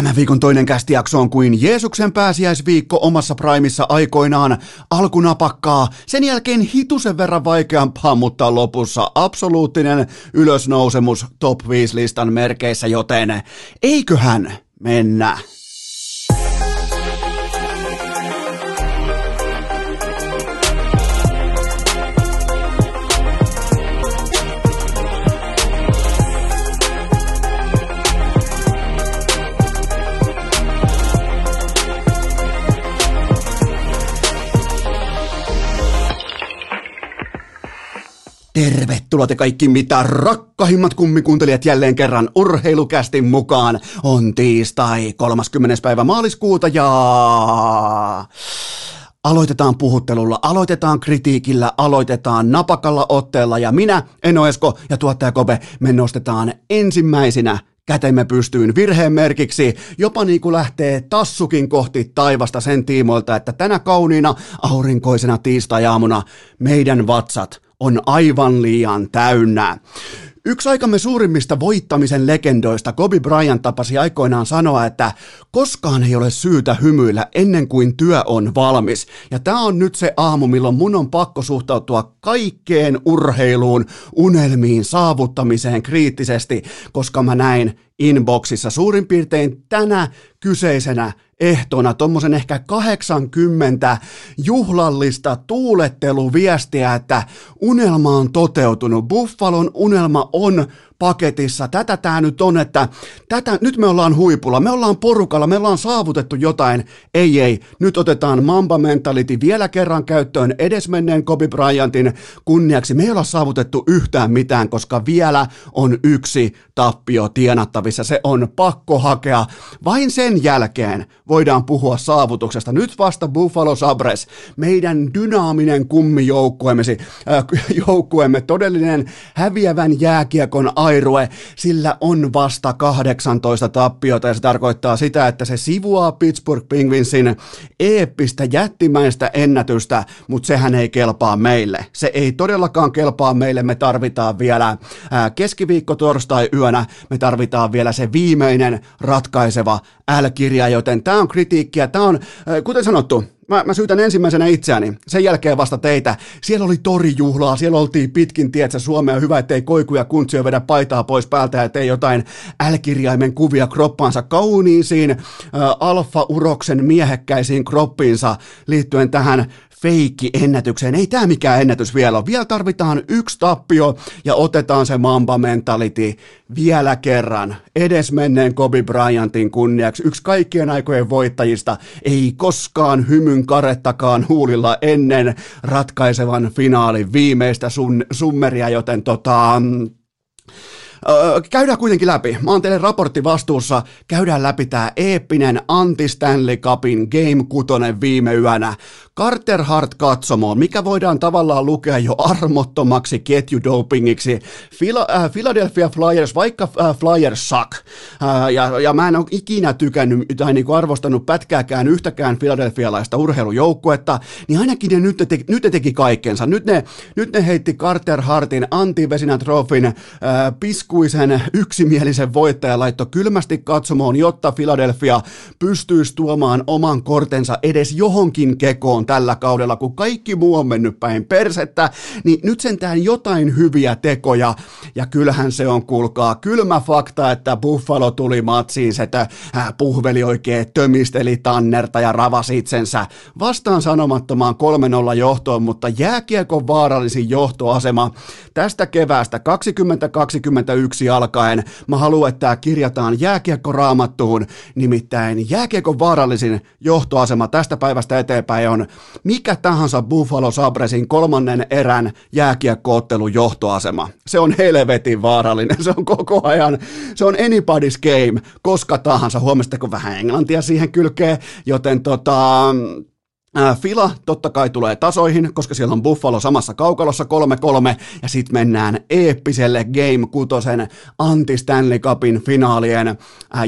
Tämän viikon toinen kästijakso on kuin Jeesuksen pääsiäisviikko omassa primissa aikoinaan alkunapakkaa, sen jälkeen hitusen verran vaikeampaa, mutta lopussa absoluuttinen ylösnousemus top 5 listan merkeissä, joten eiköhän mennä. Tervetuloa te kaikki mitä rakkahimmat kummikuuntelijat jälleen kerran urheilukästin mukaan. On tiistai 30. päivä maaliskuuta ja... Aloitetaan puhuttelulla, aloitetaan kritiikillä, aloitetaan napakalla otteella ja minä, Eno Esko ja tuottaja Kobe, me nostetaan ensimmäisinä kätemme pystyyn virheen merkiksi, jopa niin kuin lähtee tassukin kohti taivasta sen tiimoilta, että tänä kauniina aurinkoisena tiistai-aamuna meidän vatsat on aivan liian täynnä. Yksi aikamme suurimmista voittamisen legendoista, Kobe Bryant tapasi aikoinaan sanoa, että koskaan ei ole syytä hymyillä ennen kuin työ on valmis. Ja tämä on nyt se aamu, milloin mun on pakko suhtautua kaikkeen urheiluun, unelmiin, saavuttamiseen kriittisesti, koska mä näin inboxissa suurin piirtein tänä kyseisenä ehtona tuommoisen ehkä 80 juhlallista tuuletteluviestiä, että unelma on toteutunut. Buffalon unelma on paketissa. Tätä tämä nyt on, että tätä, nyt me ollaan huipulla, me ollaan porukalla, me ollaan saavutettu jotain. Ei, ei, nyt otetaan Mamba Mentality vielä kerran käyttöön edesmenneen Kobe Bryantin kunniaksi. Me ei olla saavutettu yhtään mitään, koska vielä on yksi tappio tienattavissa. Se on pakko hakea. Vain sen jälkeen voidaan puhua saavutuksesta. Nyt vasta Buffalo Sabres, meidän dynaaminen kummijoukkueemme, äh, joukkueemme, todellinen häviävän jääkiekon Airue, sillä on vasta 18 tappiota ja se tarkoittaa sitä, että se sivuaa Pittsburgh Penguinsin eeppistä jättimäistä ennätystä, mutta sehän ei kelpaa meille. Se ei todellakaan kelpaa meille, me tarvitaan vielä keskiviikko torstai yönä, me tarvitaan vielä se viimeinen ratkaiseva L-kirja, joten tämä on kritiikkiä, tämä on, kuten sanottu, Mä, mä syytän ensimmäisenä itseäni, sen jälkeen vasta teitä. Siellä oli torijuhlaa, siellä oltiin pitkin tietsä Suomea, hyvä ettei koiku ja kuntsio vedä paitaa pois päältä ja tee jotain älkirjaimen kuvia kroppaansa kauniisiin alfa-uroksen miehekkäisiin kroppiinsa liittyen tähän feikki-ennätykseen. Ei tämä mikään ennätys vielä ole. Vielä tarvitaan yksi tappio ja otetaan se Mamba Mentality vielä kerran edesmenneen Kobe Bryantin kunniaksi. Yksi kaikkien aikojen voittajista. Ei koskaan hymyn karettakaan huulilla ennen ratkaisevan finaalin viimeistä sun, summeria, joten tota, käydään kuitenkin läpi. Mä oon teille raportti vastuussa. Käydään läpi tää eeppinen Anti-Stanley Cupin Game 6 viime yönä. Carter Hart katsomoon, mikä voidaan tavallaan lukea jo armottomaksi ketjudopingiksi. Phila- äh, Philadelphia Flyers, vaikka äh, Flyers suck, äh, ja, ja mä en ole ikinä tykännyt tai niin arvostanut pätkääkään yhtäkään Philadelphialaista urheilujoukkuetta, niin ainakin ne nyt, te, nyt ne teki kaikkensa. Nyt ne, nyt ne heitti Carter Hartin anti-Vesina Trofin äh, piskuisen yksimielisen voittaja laitto kylmästi katsomoon, jotta Philadelphia pystyisi tuomaan oman kortensa edes johonkin kekoon tällä kaudella, kun kaikki muu on mennyt päin persettä, niin nyt sentään jotain hyviä tekoja, ja kyllähän se on, kuulkaa, kylmä fakta, että Buffalo tuli matsiin, se äh, puhveli oikein tömisteli Tannerta ja ravasi itsensä vastaan sanomattomaan 3-0 johtoon, mutta jääkiekon vaarallisin johtoasema tästä keväästä 2021 alkaen, mä haluan, että tämä kirjataan jääkiekko raamattuun, nimittäin jääkiekon vaarallisin johtoasema tästä päivästä eteenpäin on mikä tahansa Buffalo Sabresin kolmannen erän jääkiekkoottelun johtoasema. Se on helvetin vaarallinen, se on koko ajan, se on anybody's game, koska tahansa. Huomasitteko vähän englantia siihen kylkeen, joten tota, Fila totta kai tulee tasoihin, koska siellä on Buffalo samassa kaukalossa 3-3, ja sitten mennään eeppiselle Game 6 anti Stanley Cupin finaalien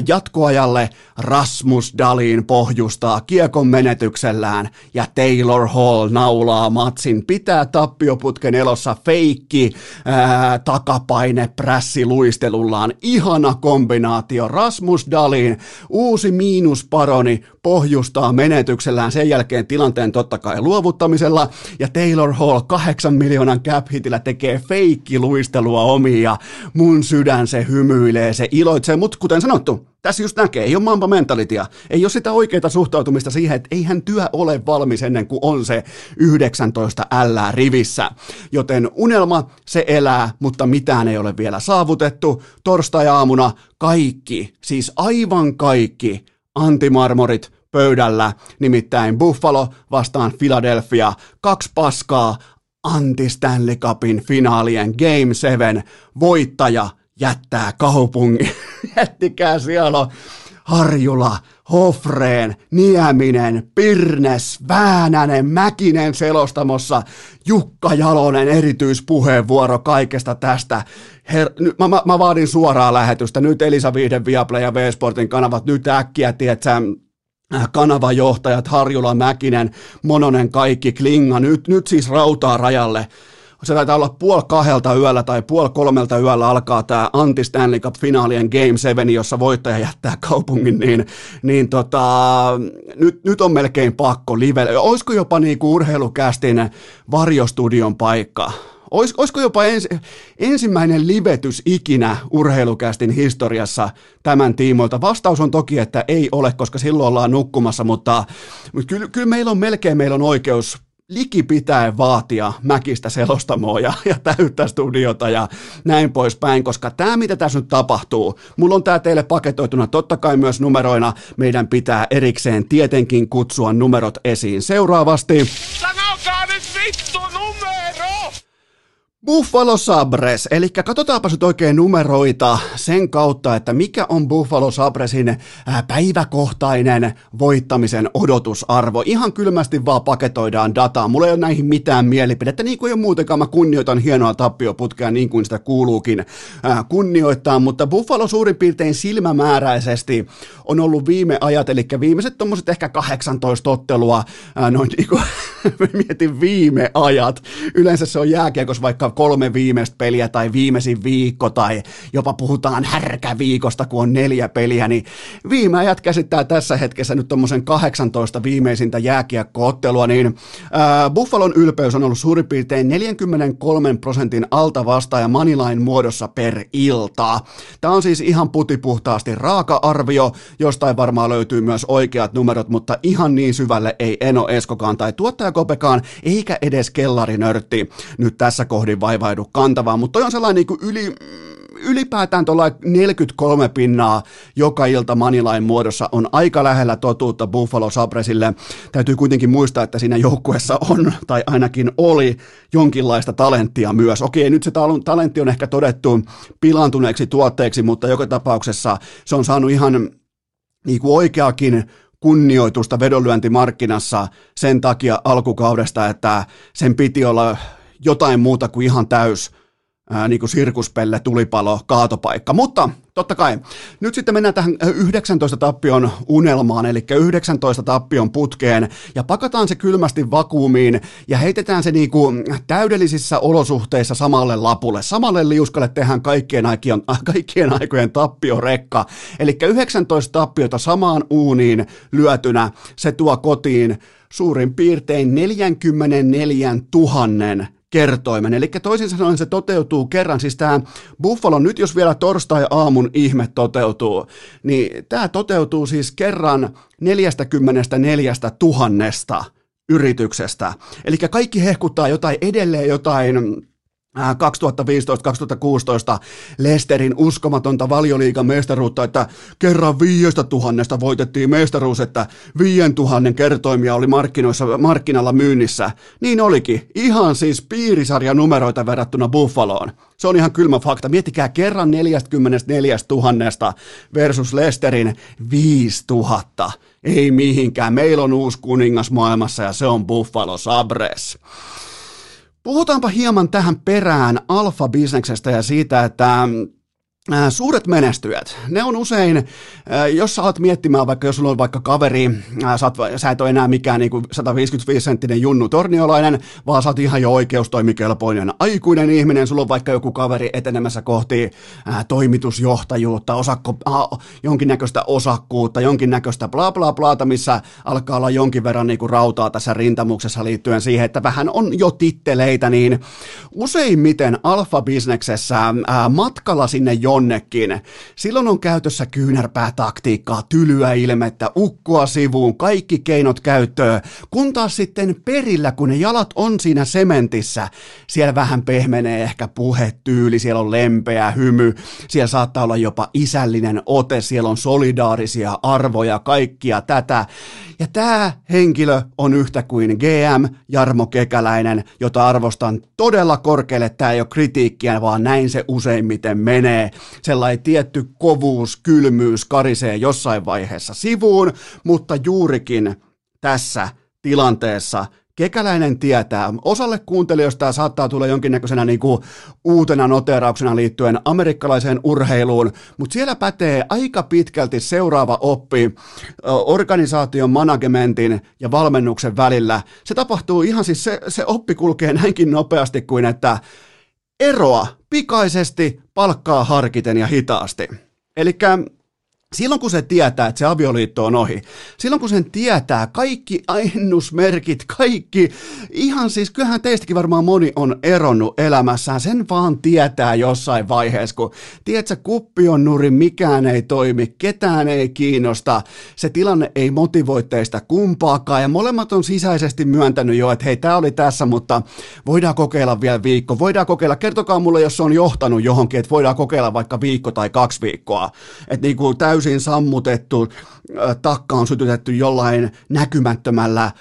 jatkoajalle. Rasmus Dalin pohjustaa kiekon menetyksellään, ja Taylor Hall naulaa matsin. Pitää tappioputken elossa feikki ää, takapaine prässiluistelullaan. Ihana kombinaatio. Rasmus Dalin uusi miinusparoni pohjustaa menetyksellään sen jälkeen tilanteen totta kai luovuttamisella, ja Taylor Hall kahdeksan miljoonan cap hitillä tekee feikki luistelua omia, mun sydän se hymyilee, se iloitsee, mutta kuten sanottu, tässä just näkee, ei ole mamba mentalitia, ei ole sitä oikeaa suhtautumista siihen, että eihän työ ole valmis ennen kuin on se 19 L rivissä. Joten unelma, se elää, mutta mitään ei ole vielä saavutettu. Torstai-aamuna kaikki, siis aivan kaikki antimarmorit pöydällä, nimittäin Buffalo vastaan Philadelphia, kaksi paskaa, anti Stanley Cupin finaalien Game 7 voittaja jättää kaupungin. Jättikää siellä on Harjula, Hofreen, Nieminen, Pirnes, Väänänen, Mäkinen selostamossa, Jukka Jalonen erityispuheenvuoro kaikesta tästä. Her- mä, mä, mä, vaadin suoraa lähetystä, nyt Elisa Viihden Viaplay ja V-Sportin kanavat, nyt äkkiä, tiedätkö, Äh, kanavajohtajat, Harjula, Mäkinen, Mononen, kaikki, Klinga, nyt, nyt siis rautaa rajalle. Se taitaa olla puoli kahdelta yöllä tai puoli kolmelta yöllä alkaa tämä anti Stanley Cup finaalien Game 7, jossa voittaja jättää kaupungin, niin, niin tota, nyt, nyt on melkein pakko live. Olisiko jopa niinku urheilukästin varjostudion paikka? Olis, olisiko jopa ens, ensimmäinen livetys ikinä urheilukästin historiassa tämän tiimoilta? Vastaus on toki, että ei ole, koska silloin ollaan nukkumassa, mutta, mutta kyllä, kyllä meillä on melkein meillä on oikeus likipitäen vaatia Mäkistä selostamoa ja, ja täyttä studiota ja näin poispäin, koska tämä mitä tässä nyt tapahtuu, mulla on tämä teille paketoituna totta kai myös numeroina, meidän pitää erikseen tietenkin kutsua numerot esiin seuraavasti. Sanokaa nyt vittu! Buffalo Sabres, eli katsotaanpa nyt oikein numeroita sen kautta, että mikä on Buffalo Sabresin äh, päiväkohtainen voittamisen odotusarvo. Ihan kylmästi vaan paketoidaan dataa. Mulla ei ole näihin mitään mielipidettä, niin kuin ei muutenkaan. Mä kunnioitan hienoa tappioputkea niin kuin sitä kuuluukin äh, kunnioittaa, mutta Buffalo suurin piirtein silmämääräisesti on ollut viime ajat, eli viimeiset tuommoiset ehkä 18 ottelua, äh, noin niin kuin mietin viime ajat. Yleensä se on jääkiekos vaikka kolme viimeistä peliä tai viimeisin viikko tai jopa puhutaan härkäviikosta, kun on neljä peliä, niin viime ajat käsittää tässä hetkessä nyt tuommoisen 18 viimeisintä jääkiekkoottelua, niin äh, Buffalon ylpeys on ollut suurin piirtein 43 prosentin alta ja Manilain muodossa per ilta. Tämä on siis ihan putipuhtaasti raaka-arvio, jostain varmaan löytyy myös oikeat numerot, mutta ihan niin syvälle ei Eno Eskokaan tai tuottaja Kopekaan, eikä edes kellarinörtti nyt tässä kohdin vaivaidu kantavaan, mutta toi on sellainen niin kuin yli, ylipäätään tuolla 43 pinnaa joka ilta Manilain muodossa on aika lähellä totuutta Buffalo Sabresille. Täytyy kuitenkin muistaa, että siinä joukkueessa on, tai ainakin oli, jonkinlaista talenttia myös. Okei, nyt se talentti on ehkä todettu pilantuneeksi tuotteeksi, mutta joka tapauksessa se on saanut ihan niin kuin oikeakin kunnioitusta vedonlyöntimarkkinassa sen takia alkukaudesta, että sen piti olla jotain muuta kuin ihan täys ää, niin kuin sirkuspelle, tulipalo, kaatopaikka. Mutta totta kai, nyt sitten mennään tähän 19 tappion unelmaan, eli 19 tappion putkeen, ja pakataan se kylmästi vakuumiin, ja heitetään se niin kuin täydellisissä olosuhteissa samalle lapulle, samalle liuskalle tehdään kaikkien, aikien, kaikkien aikojen tappiorekka, eli 19 tappiota samaan uuniin lyötynä, se tuo kotiin suurin piirtein 44 000 kertoimen. Eli toisin sanoen se toteutuu kerran, siis tämä Buffalo, nyt jos vielä torstai-aamun ihme toteutuu, niin tämä toteutuu siis kerran 44 tuhannesta yrityksestä. Eli kaikki hehkuttaa jotain edelleen jotain 2015-2016 Lesterin uskomatonta valioliigan mestaruutta, että kerran viiestä tuhannesta voitettiin mestaruus, että viien tuhannen kertoimia oli markkinoissa, markkinalla myynnissä. Niin olikin. Ihan siis piirisarja numeroita verrattuna Buffaloon. Se on ihan kylmä fakta. Miettikää kerran 44 tuhannesta versus Lesterin 5000. Ei mihinkään. Meillä on uusi kuningas maailmassa ja se on Buffalo Sabres. Puhutaanpa hieman tähän perään alfa-bisneksestä ja siitä, että Äh, suuret menestyjät, ne on usein, äh, jos sä alat miettimään, vaikka jos sulla on vaikka kaveri, äh, sä, oot, sä et ole enää mikään niin 155-senttinen junnu torniolainen, vaan sä oot ihan jo oikeustoimikelpoinen aikuinen ihminen, sulla on vaikka joku kaveri etenemässä kohti toimitusjohtajuutta, osakko, äh, jonkinnäköistä osakkuutta, jonkinnäköistä bla bla blaata, missä alkaa olla jonkin verran niin rautaa tässä rintamuksessa liittyen siihen, että vähän on jo titteleitä, niin useimmiten alfa-bisneksessä äh, matkalla sinne jo jonnekin. Silloin on käytössä kyynärpäätaktiikkaa, tylyä ilmettä, ukkoa sivuun, kaikki keinot käyttöön, kun taas sitten perillä, kun ne jalat on siinä sementissä, siellä vähän pehmenee ehkä puhetyyli, siellä on lempeä hymy, siellä saattaa olla jopa isällinen ote, siellä on solidaarisia arvoja, kaikkia tätä. Ja tämä henkilö on yhtä kuin GM Jarmo Kekäläinen, jota arvostan todella korkealle. Tämä ei ole kritiikkiä, vaan näin se useimmiten menee. Sellainen tietty kovuus, kylmyys karisee jossain vaiheessa sivuun, mutta juurikin tässä tilanteessa Kekäläinen tietää. Osalle kuuntelijoista saattaa tulla jonkinnäköisenä niin kuin uutena noterauksena liittyen amerikkalaiseen urheiluun, mutta siellä pätee aika pitkälti seuraava oppi organisaation managementin ja valmennuksen välillä. Se tapahtuu ihan siis, se, se oppi kulkee näinkin nopeasti kuin että eroa pikaisesti, palkkaa harkiten ja hitaasti. Eli Silloin kun se tietää, että se avioliitto on ohi, silloin kun sen tietää, kaikki ennusmerkit, kaikki, ihan siis kyllähän teistäkin varmaan moni on eronnut elämässään, sen vaan tietää jossain vaiheessa, kun tiedätkö, kuppi on nuri, mikään ei toimi, ketään ei kiinnosta, se tilanne ei motivoi teistä kumpaakaan. Ja molemmat on sisäisesti myöntänyt jo, että hei, tämä oli tässä, mutta voidaan kokeilla vielä viikko, voidaan kokeilla, kertokaa mulle, jos se on johtanut johonkin, että voidaan kokeilla vaikka viikko tai kaksi viikkoa, että niin kuin täysin täysin sammutettu, takka on sytytetty jollain näkymättömällä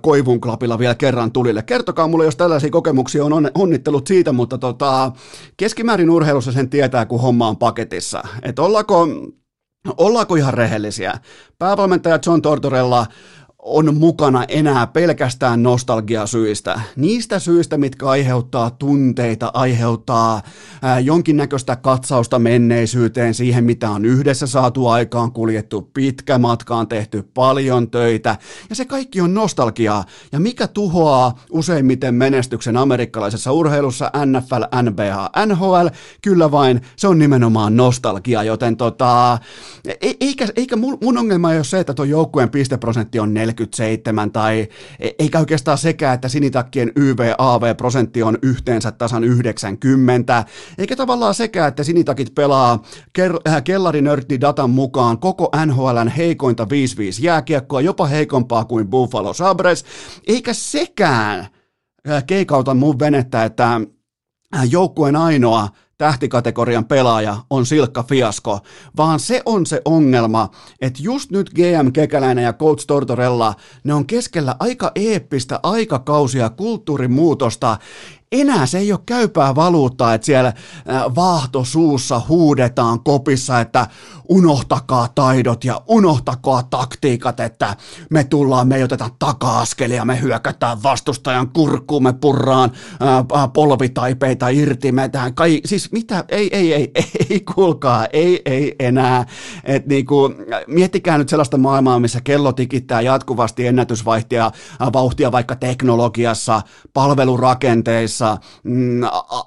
koivunklapilla vielä kerran tulille. Kertokaa mulle, jos tällaisia kokemuksia on, onnittelut siitä, mutta tota, keskimäärin urheilussa sen tietää, kun homma on paketissa. Että ollaanko, ollaanko ihan rehellisiä? Päävalmentaja John Tortorella on mukana enää pelkästään nostalgiasyistä. Niistä syistä, mitkä aiheuttaa tunteita, aiheuttaa ää, jonkinnäköistä katsausta menneisyyteen, siihen mitä on yhdessä saatu aikaan, kuljettu pitkä matkaan, tehty paljon töitä. Ja se kaikki on nostalgiaa. Ja mikä tuhoaa useimmiten menestyksen amerikkalaisessa urheilussa, NFL, NBA, NHL, kyllä vain, se on nimenomaan nostalgia, joten tota, e-, eikä, eikä mun, mun ongelma ei ole se, että tuo joukkueen pisteprosentti on 40 47 tai e- eikä oikeastaan sekä, että sinitakkien YV-AV-prosentti on yhteensä tasan 90, eikä tavallaan sekä, että sinitakit pelaa äh, kellarinörtti datan mukaan koko NHLn heikointa 5-5 jääkiekkoa, jopa heikompaa kuin Buffalo Sabres, eikä sekään äh, keikauta mun venettä, että äh, joukkueen ainoa tähtikategorian pelaaja on silkka fiasko, vaan se on se ongelma, että just nyt GM Kekäläinen ja Coach Tortorella, ne on keskellä aika eeppistä aikakausia kulttuurimuutosta, enää se ei ole käypää valuuttaa, että siellä vaahto suussa huudetaan kopissa, että unohtakaa taidot ja unohtakaa taktiikat, että me tullaan, me ei oteta taka-askelia, me hyökätään vastustajan kurkkuun, me purraan ää, polvitaipeita irti, me tähän, kai, siis mitä, ei, ei, ei, ei, kuulkaa, ei, ei enää, että niinku, miettikää nyt sellaista maailmaa, missä kello tikittää jatkuvasti ennätysvaihtia, vauhtia vaikka teknologiassa, palvelurakenteissa, mm,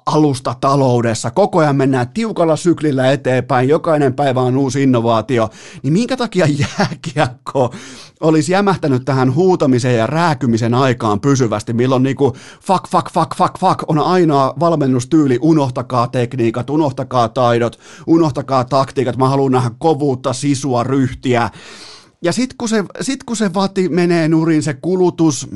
alustataloudessa, koko ajan mennään tiukalla syklillä eteenpäin, jokainen päivä on uusi innovaatio, niin minkä takia jääkiekko olisi jämähtänyt tähän huutamiseen ja rääkymisen aikaan pysyvästi, milloin niinku fuck, fuck, fuck, fuck, fuck on ainoa valmennustyyli, unohtakaa tekniikat, unohtakaa taidot, unohtakaa taktiikat, mä haluan nähdä kovuutta, sisua, ryhtiä, ja sitten kun se, sit kun se vati menee nurin, se kulutus,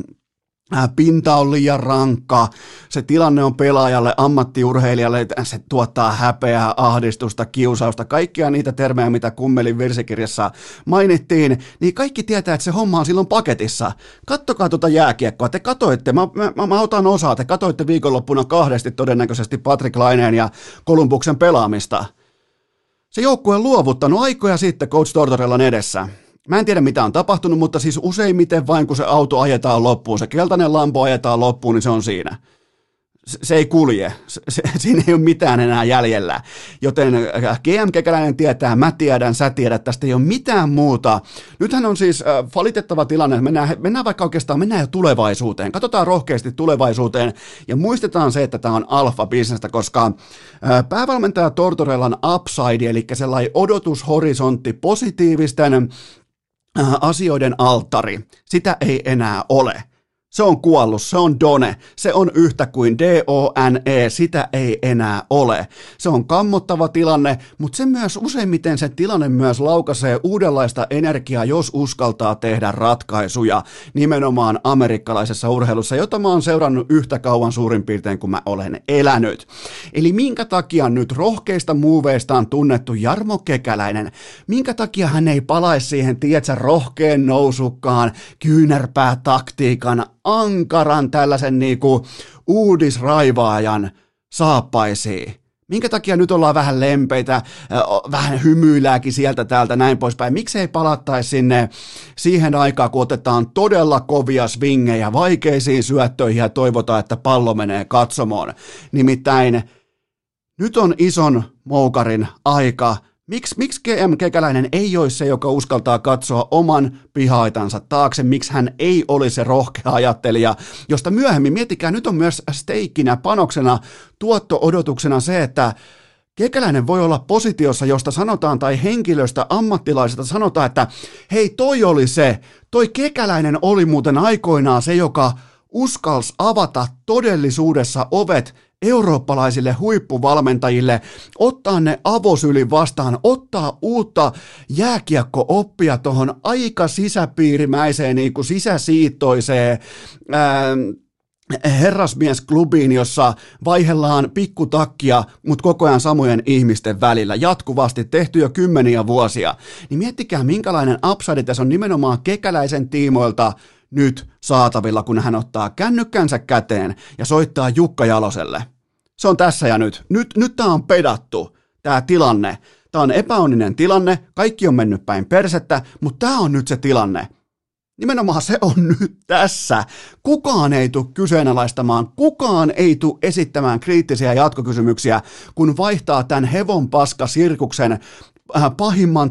pinta on liian rankka, se tilanne on pelaajalle, ammattiurheilijalle, se tuottaa häpeää, ahdistusta, kiusausta, kaikkia niitä termejä, mitä Kummelin virsikirjassa mainittiin, niin kaikki tietää, että se homma on silloin paketissa. Kattokaa tuota jääkiekkoa, te katoitte, mä, mä, mä otan osaa, te katoitte viikonloppuna kahdesti todennäköisesti Patrick Laineen ja Kolumbuksen pelaamista. Se joukkue on luovuttanut aikoja sitten Coach Tortorellan edessä. Mä en tiedä mitä on tapahtunut, mutta siis useimmiten vain kun se auto ajetaan loppuun, se keltainen lampo ajetaan loppuun, niin se on siinä. Se, ei kulje, se, se, siinä ei ole mitään enää jäljellä. Joten äh, GM Kekäläinen tietää, mä tiedän, sä tiedät, tästä ei ole mitään muuta. Nythän on siis äh, valitettava tilanne, mennään, mennään vaikka oikeastaan, mennään jo tulevaisuuteen. Katsotaan rohkeasti tulevaisuuteen ja muistetaan se, että tämä on alfa-bisnestä, koska äh, päävalmentaja Tortorellan upside, eli sellainen odotushorisontti positiivisten asioiden altari, sitä ei enää ole. Se on kuollut, se on Done, se on yhtä kuin D-O-N-E, sitä ei enää ole. Se on kammottava tilanne, mutta se myös useimmiten se tilanne myös laukaisee uudenlaista energiaa, jos uskaltaa tehdä ratkaisuja nimenomaan amerikkalaisessa urheilussa, jota mä oon seurannut yhtä kauan suurin piirtein kuin mä olen elänyt. Eli minkä takia nyt rohkeista muuveista on tunnettu Jarmo Kekäläinen? Minkä takia hän ei palaisi siihen, tietsä, rohkeen nousukkaan, kyynärpää taktiikan ankaran tällaisen niinku uudisraivaajan saappaisiin. Minkä takia nyt ollaan vähän lempeitä, vähän hymyilääkin sieltä täältä näin poispäin? Miksei palattaisi sinne siihen aikaan, kun otetaan todella kovia swingejä vaikeisiin syöttöihin ja toivotaan, että pallo menee katsomoon. Nimittäin nyt on ison moukarin aika Miksi, miksi GM Kekäläinen ei ole se, joka uskaltaa katsoa oman pihaitansa taakse? Miksi hän ei olisi se rohkea ajattelija, josta myöhemmin, miettikää, nyt on myös steikkinä, panoksena, tuotto-odotuksena se, että Kekäläinen voi olla positiossa, josta sanotaan, tai henkilöstä, ammattilaisesta sanotaan, että hei, toi oli se, toi Kekäläinen oli muuten aikoinaan se, joka uskalsi avata todellisuudessa ovet eurooppalaisille huippuvalmentajille ottaa ne avosylin vastaan, ottaa uutta jääkiekko-oppia tuohon aika sisäpiirimäiseen, niin kuin sisäsiittoiseen ää, herrasmiesklubiin, jossa vaihellaan pikkutakkia, mutta koko ajan samojen ihmisten välillä, jatkuvasti tehty jo kymmeniä vuosia, niin miettikää minkälainen upside tässä on nimenomaan kekäläisen tiimoilta nyt saatavilla, kun hän ottaa kännykkänsä käteen ja soittaa Jukka Jaloselle. Se on tässä ja nyt. Nyt, nyt tämä on pedattu, tämä tilanne. Tämä on epäonninen tilanne, kaikki on mennyt päin persettä, mutta tämä on nyt se tilanne. Nimenomaan se on nyt tässä. Kukaan ei tule kyseenalaistamaan, kukaan ei tule esittämään kriittisiä jatkokysymyksiä, kun vaihtaa tämän hevon paska sirkuksen pahimman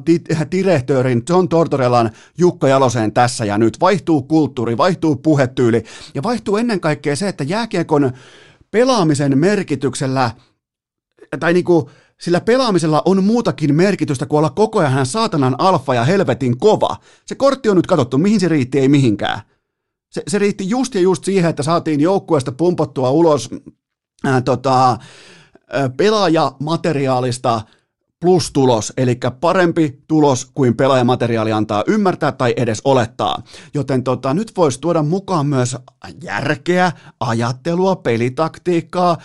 direktöörin John Tortorellan Jukka Jaloseen tässä ja nyt. Vaihtuu kulttuuri, vaihtuu puhetyyli ja vaihtuu ennen kaikkea se, että jääkiekon pelaamisen merkityksellä tai niinku sillä pelaamisella on muutakin merkitystä kuin olla koko ajan saatanan alfa ja helvetin kova. Se kortti on nyt katsottu, mihin se riitti, ei mihinkään. Se, se riitti just ja just siihen, että saatiin joukkueesta pumpattua ulos ää, tota, pelaajamateriaalista – plus-tulos, eli parempi tulos kuin pelaajamateriaali antaa ymmärtää tai edes olettaa. Joten tota, nyt voisi tuoda mukaan myös järkeä, ajattelua, pelitaktiikkaa,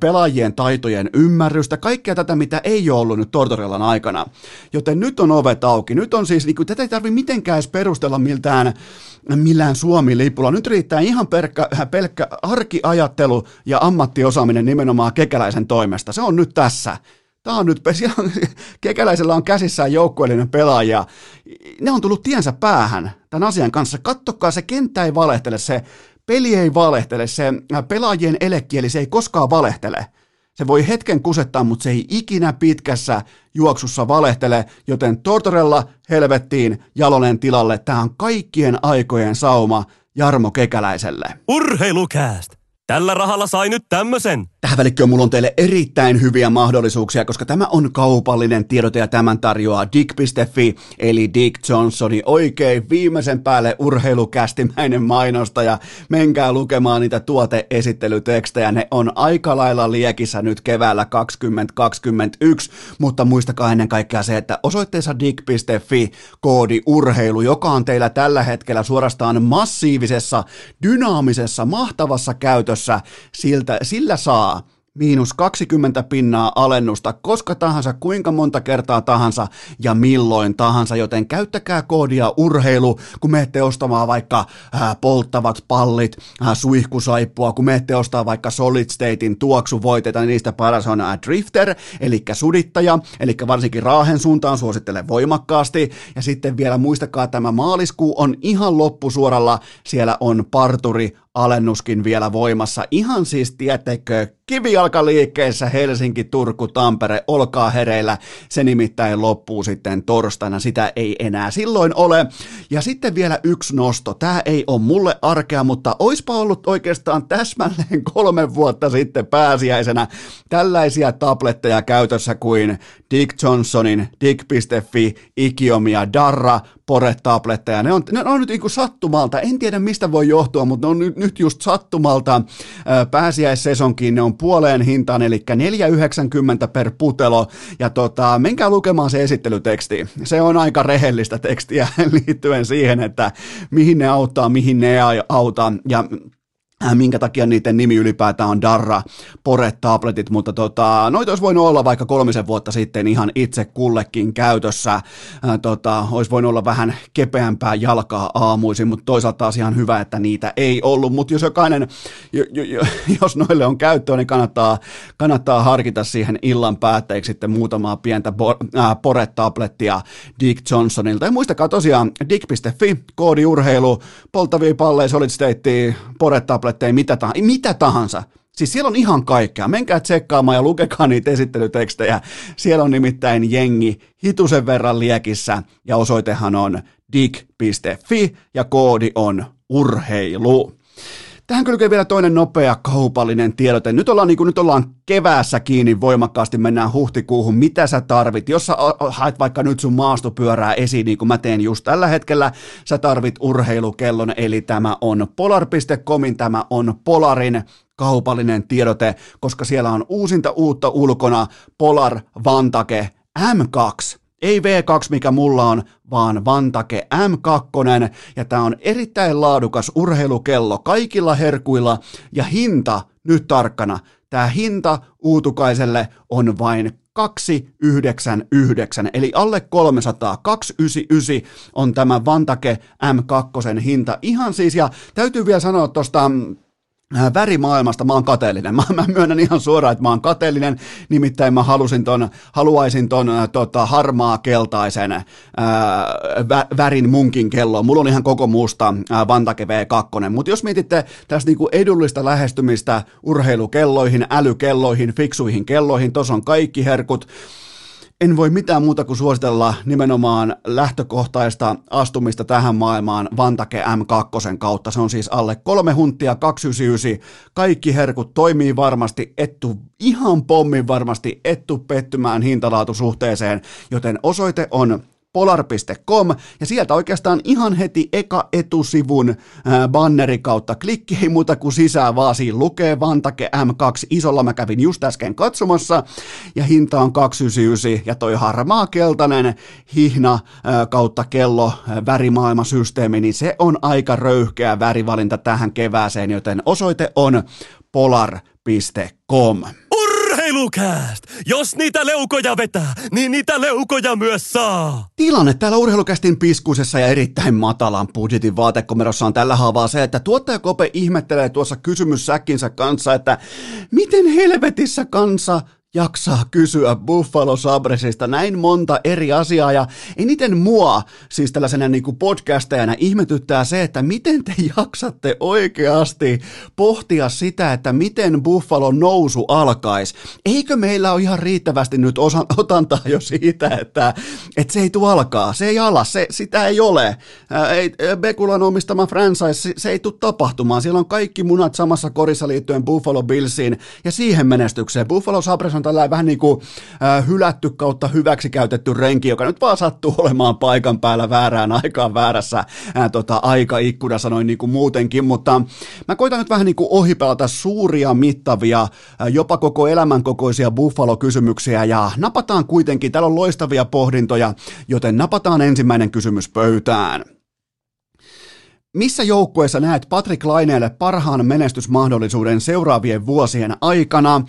pelaajien taitojen ymmärrystä, kaikkea tätä, mitä ei ole ollut nyt Tortorellan aikana. Joten nyt on ovet auki. Nyt on siis, niin kuin, tätä ei tarvitse mitenkään edes perustella miltään millään Suomi-lipulla. Nyt riittää ihan pelkkä, pelkkä arkiajattelu ja ammattiosaaminen nimenomaan kekäläisen toimesta. Se on nyt tässä. Tämä on nyt, kekäläisellä on käsissään joukkueellinen pelaaja. Ne on tullut tiensä päähän tämän asian kanssa. Kattokaa, se kenttä ei valehtele, se peli ei valehtele, se pelaajien elekieli, se ei koskaan valehtele. Se voi hetken kusettaa, mutta se ei ikinä pitkässä juoksussa valehtele, joten Tortorella helvettiin Jalonen tilalle. Tämä on kaikkien aikojen sauma Jarmo Kekäläiselle. Urheilukääst! Tällä rahalla sai nyt tämmösen. Tähän välikköön mulla on teille erittäin hyviä mahdollisuuksia, koska tämä on kaupallinen tiedote ja tämän tarjoaa Dick.fi, eli Dick Johnsoni, oikein viimeisen päälle urheilukästimäinen mainostaja. Menkää lukemaan niitä tuoteesittelytekstejä, ne on aika lailla liekissä nyt keväällä 2021, mutta muistakaa ennen kaikkea se, että osoitteessa Dick.fi koodi urheilu, joka on teillä tällä hetkellä suorastaan massiivisessa, dynaamisessa, mahtavassa käytössä, siltä, sillä saa miinus 20 pinnaa alennusta koska tahansa, kuinka monta kertaa tahansa ja milloin tahansa, joten käyttäkää koodia urheilu, kun menette ostamaan vaikka ää, polttavat pallit, ää, suihkusaippua, kun menette ostaa vaikka Solid Statein tuoksuvoiteita, niin niistä paras on ää, Drifter, eli sudittaja, eli varsinkin Raahen suuntaan suosittelen voimakkaasti, ja sitten vielä muistakaa, tämä maaliskuu on ihan loppusuoralla, siellä on parturi alennuskin vielä voimassa. Ihan siis, tiettekö, kivijalkaliikkeessä Helsinki, Turku, Tampere, olkaa hereillä. Se nimittäin loppuu sitten torstaina, sitä ei enää silloin ole. Ja sitten vielä yksi nosto. Tämä ei ole mulle arkea, mutta oispa ollut oikeastaan täsmälleen kolme vuotta sitten pääsiäisenä tällaisia tabletteja käytössä kuin Dick Johnsonin, Dick.fi, Ikiomi ja Darra, Pore-tabletteja. Ne on, ne on nyt niin sattumalta, en tiedä mistä voi johtua, mutta ne on nyt, nyt just sattumalta pääsiäissesonkin, ne on puoleen hintaan, eli 4,90 per putelo, ja tota, menkää lukemaan se esittelyteksti. Se on aika rehellistä tekstiä liittyen siihen, että mihin ne auttaa, mihin ne ei auta, ja minkä takia niiden nimi ylipäätään on Darra Pore-tabletit, mutta tota, noita olisi voinut olla vaikka kolmisen vuotta sitten ihan itse kullekin käytössä. Äh, tota, olisi voinut olla vähän kepeämpää jalkaa aamuisin, mutta toisaalta taas ihan hyvä, että niitä ei ollut, mutta jos jokainen, jo, jo, jo, jos noille on käyttöä, niin kannattaa, kannattaa harkita siihen illan päätteeksi sitten muutamaa pientä äh, Pore-tablettia Dick Johnsonilta. Ja muistakaa tosiaan dick.fi, koodi urheilu, polttavia palleja, solid state, Pore-tablettia, tabletteja, mitä, tahansa, mitä tahansa. Siis siellä on ihan kaikkea. Menkää tsekkaamaan ja lukekaa niitä esittelytekstejä. Siellä on nimittäin jengi hitusen verran liekissä ja osoitehan on dig.fi ja koodi on urheilu. Tähän kylkee vielä toinen nopea kaupallinen tiedote. Nyt ollaan, niin kuin, nyt ollaan keväässä kiinni voimakkaasti, mennään huhtikuuhun. Mitä sä tarvit? Jos sä haet vaikka nyt sun maastopyörää esiin, niin kuin mä teen just tällä hetkellä, sä tarvit urheilukellon, eli tämä on polar.comin, tämä on Polarin kaupallinen tiedote, koska siellä on uusinta uutta ulkona Polar Vantake M2 ei V2, mikä mulla on, vaan Vantake M2, ja tämä on erittäin laadukas urheilukello kaikilla herkuilla, ja hinta, nyt tarkkana, tämä hinta uutukaiselle on vain 299, eli alle 300, 299 on tämä Vantake M2 hinta. Ihan siis, ja täytyy vielä sanoa tuosta Äh, värimaailmasta mä oon kateellinen. Mä, mä myönnän ihan suoraan, että mä oon kateellinen, nimittäin mä halusin ton, haluaisin ton äh, tota, harmaa keltaisen ää, äh, vä, värin munkin kelloon. Mulla on ihan koko musta ää, Vantake V2, mutta jos mietitte tästä niinku edullista lähestymistä urheilukelloihin, älykelloihin, fiksuihin kelloihin, tuossa on kaikki herkut, en voi mitään muuta kuin suositella nimenomaan lähtökohtaista astumista tähän maailmaan Vantake M2 kautta. Se on siis alle kolme huntia, 299. Kaikki herkut toimii varmasti, ettu ihan pommin varmasti, ettu pettymään hintalaatusuhteeseen, joten osoite on polar.com ja sieltä oikeastaan ihan heti eka etusivun ää, banneri kautta klikki, ei muuta kuin sisään, vaan siinä lukee Vantake M2 isolla, mä kävin just äsken katsomassa. Ja hinta on 299 ja toi harmaa keltainen hihna kautta kello ää, värimaailmasysteemi, niin se on aika röyhkeä värivalinta tähän kevääseen, joten osoite on polar.com. Urheilukääst! Jos niitä leukoja vetää, niin niitä leukoja myös saa! Tilanne täällä urheilukästin piskuisessa ja erittäin matalan budjetin vaatekomerossa on tällä haavaa se, että tuottaja Kope ihmettelee tuossa kysymyssäkkinsä kanssa, että miten helvetissä kansa jaksaa kysyä Buffalo Sabresista näin monta eri asiaa ja eniten mua siis tällaisena niin kuin podcastajana ihmetyttää se, että miten te jaksatte oikeasti pohtia sitä, että miten Buffalo nousu alkaisi. Eikö meillä ole ihan riittävästi nyt osa, otantaa jo siitä, että, että se ei tule alkaa, se ei ala, se, sitä ei ole. Ää, ei, Bekulan omistama franchise, se, se ei tule tapahtumaan. Siellä on kaikki munat samassa korissa liittyen Buffalo Billsiin ja siihen menestykseen. Buffalo Sabres on tällainen vähän niin kuin hylätty kautta hyväksikäytetty renki, joka nyt vaan sattuu olemaan paikan päällä väärään aikaan väärässä äh, tota, aikaikkunassa noin niin kuin muutenkin, mutta mä koitan nyt vähän niin kuin ohipelata suuria, mittavia, jopa koko elämän kokoisia Buffalo-kysymyksiä ja napataan kuitenkin, täällä on loistavia pohdintoja, joten napataan ensimmäinen kysymys pöytään. Missä joukkueessa näet Patrick Laineelle parhaan menestysmahdollisuuden seuraavien vuosien aikana?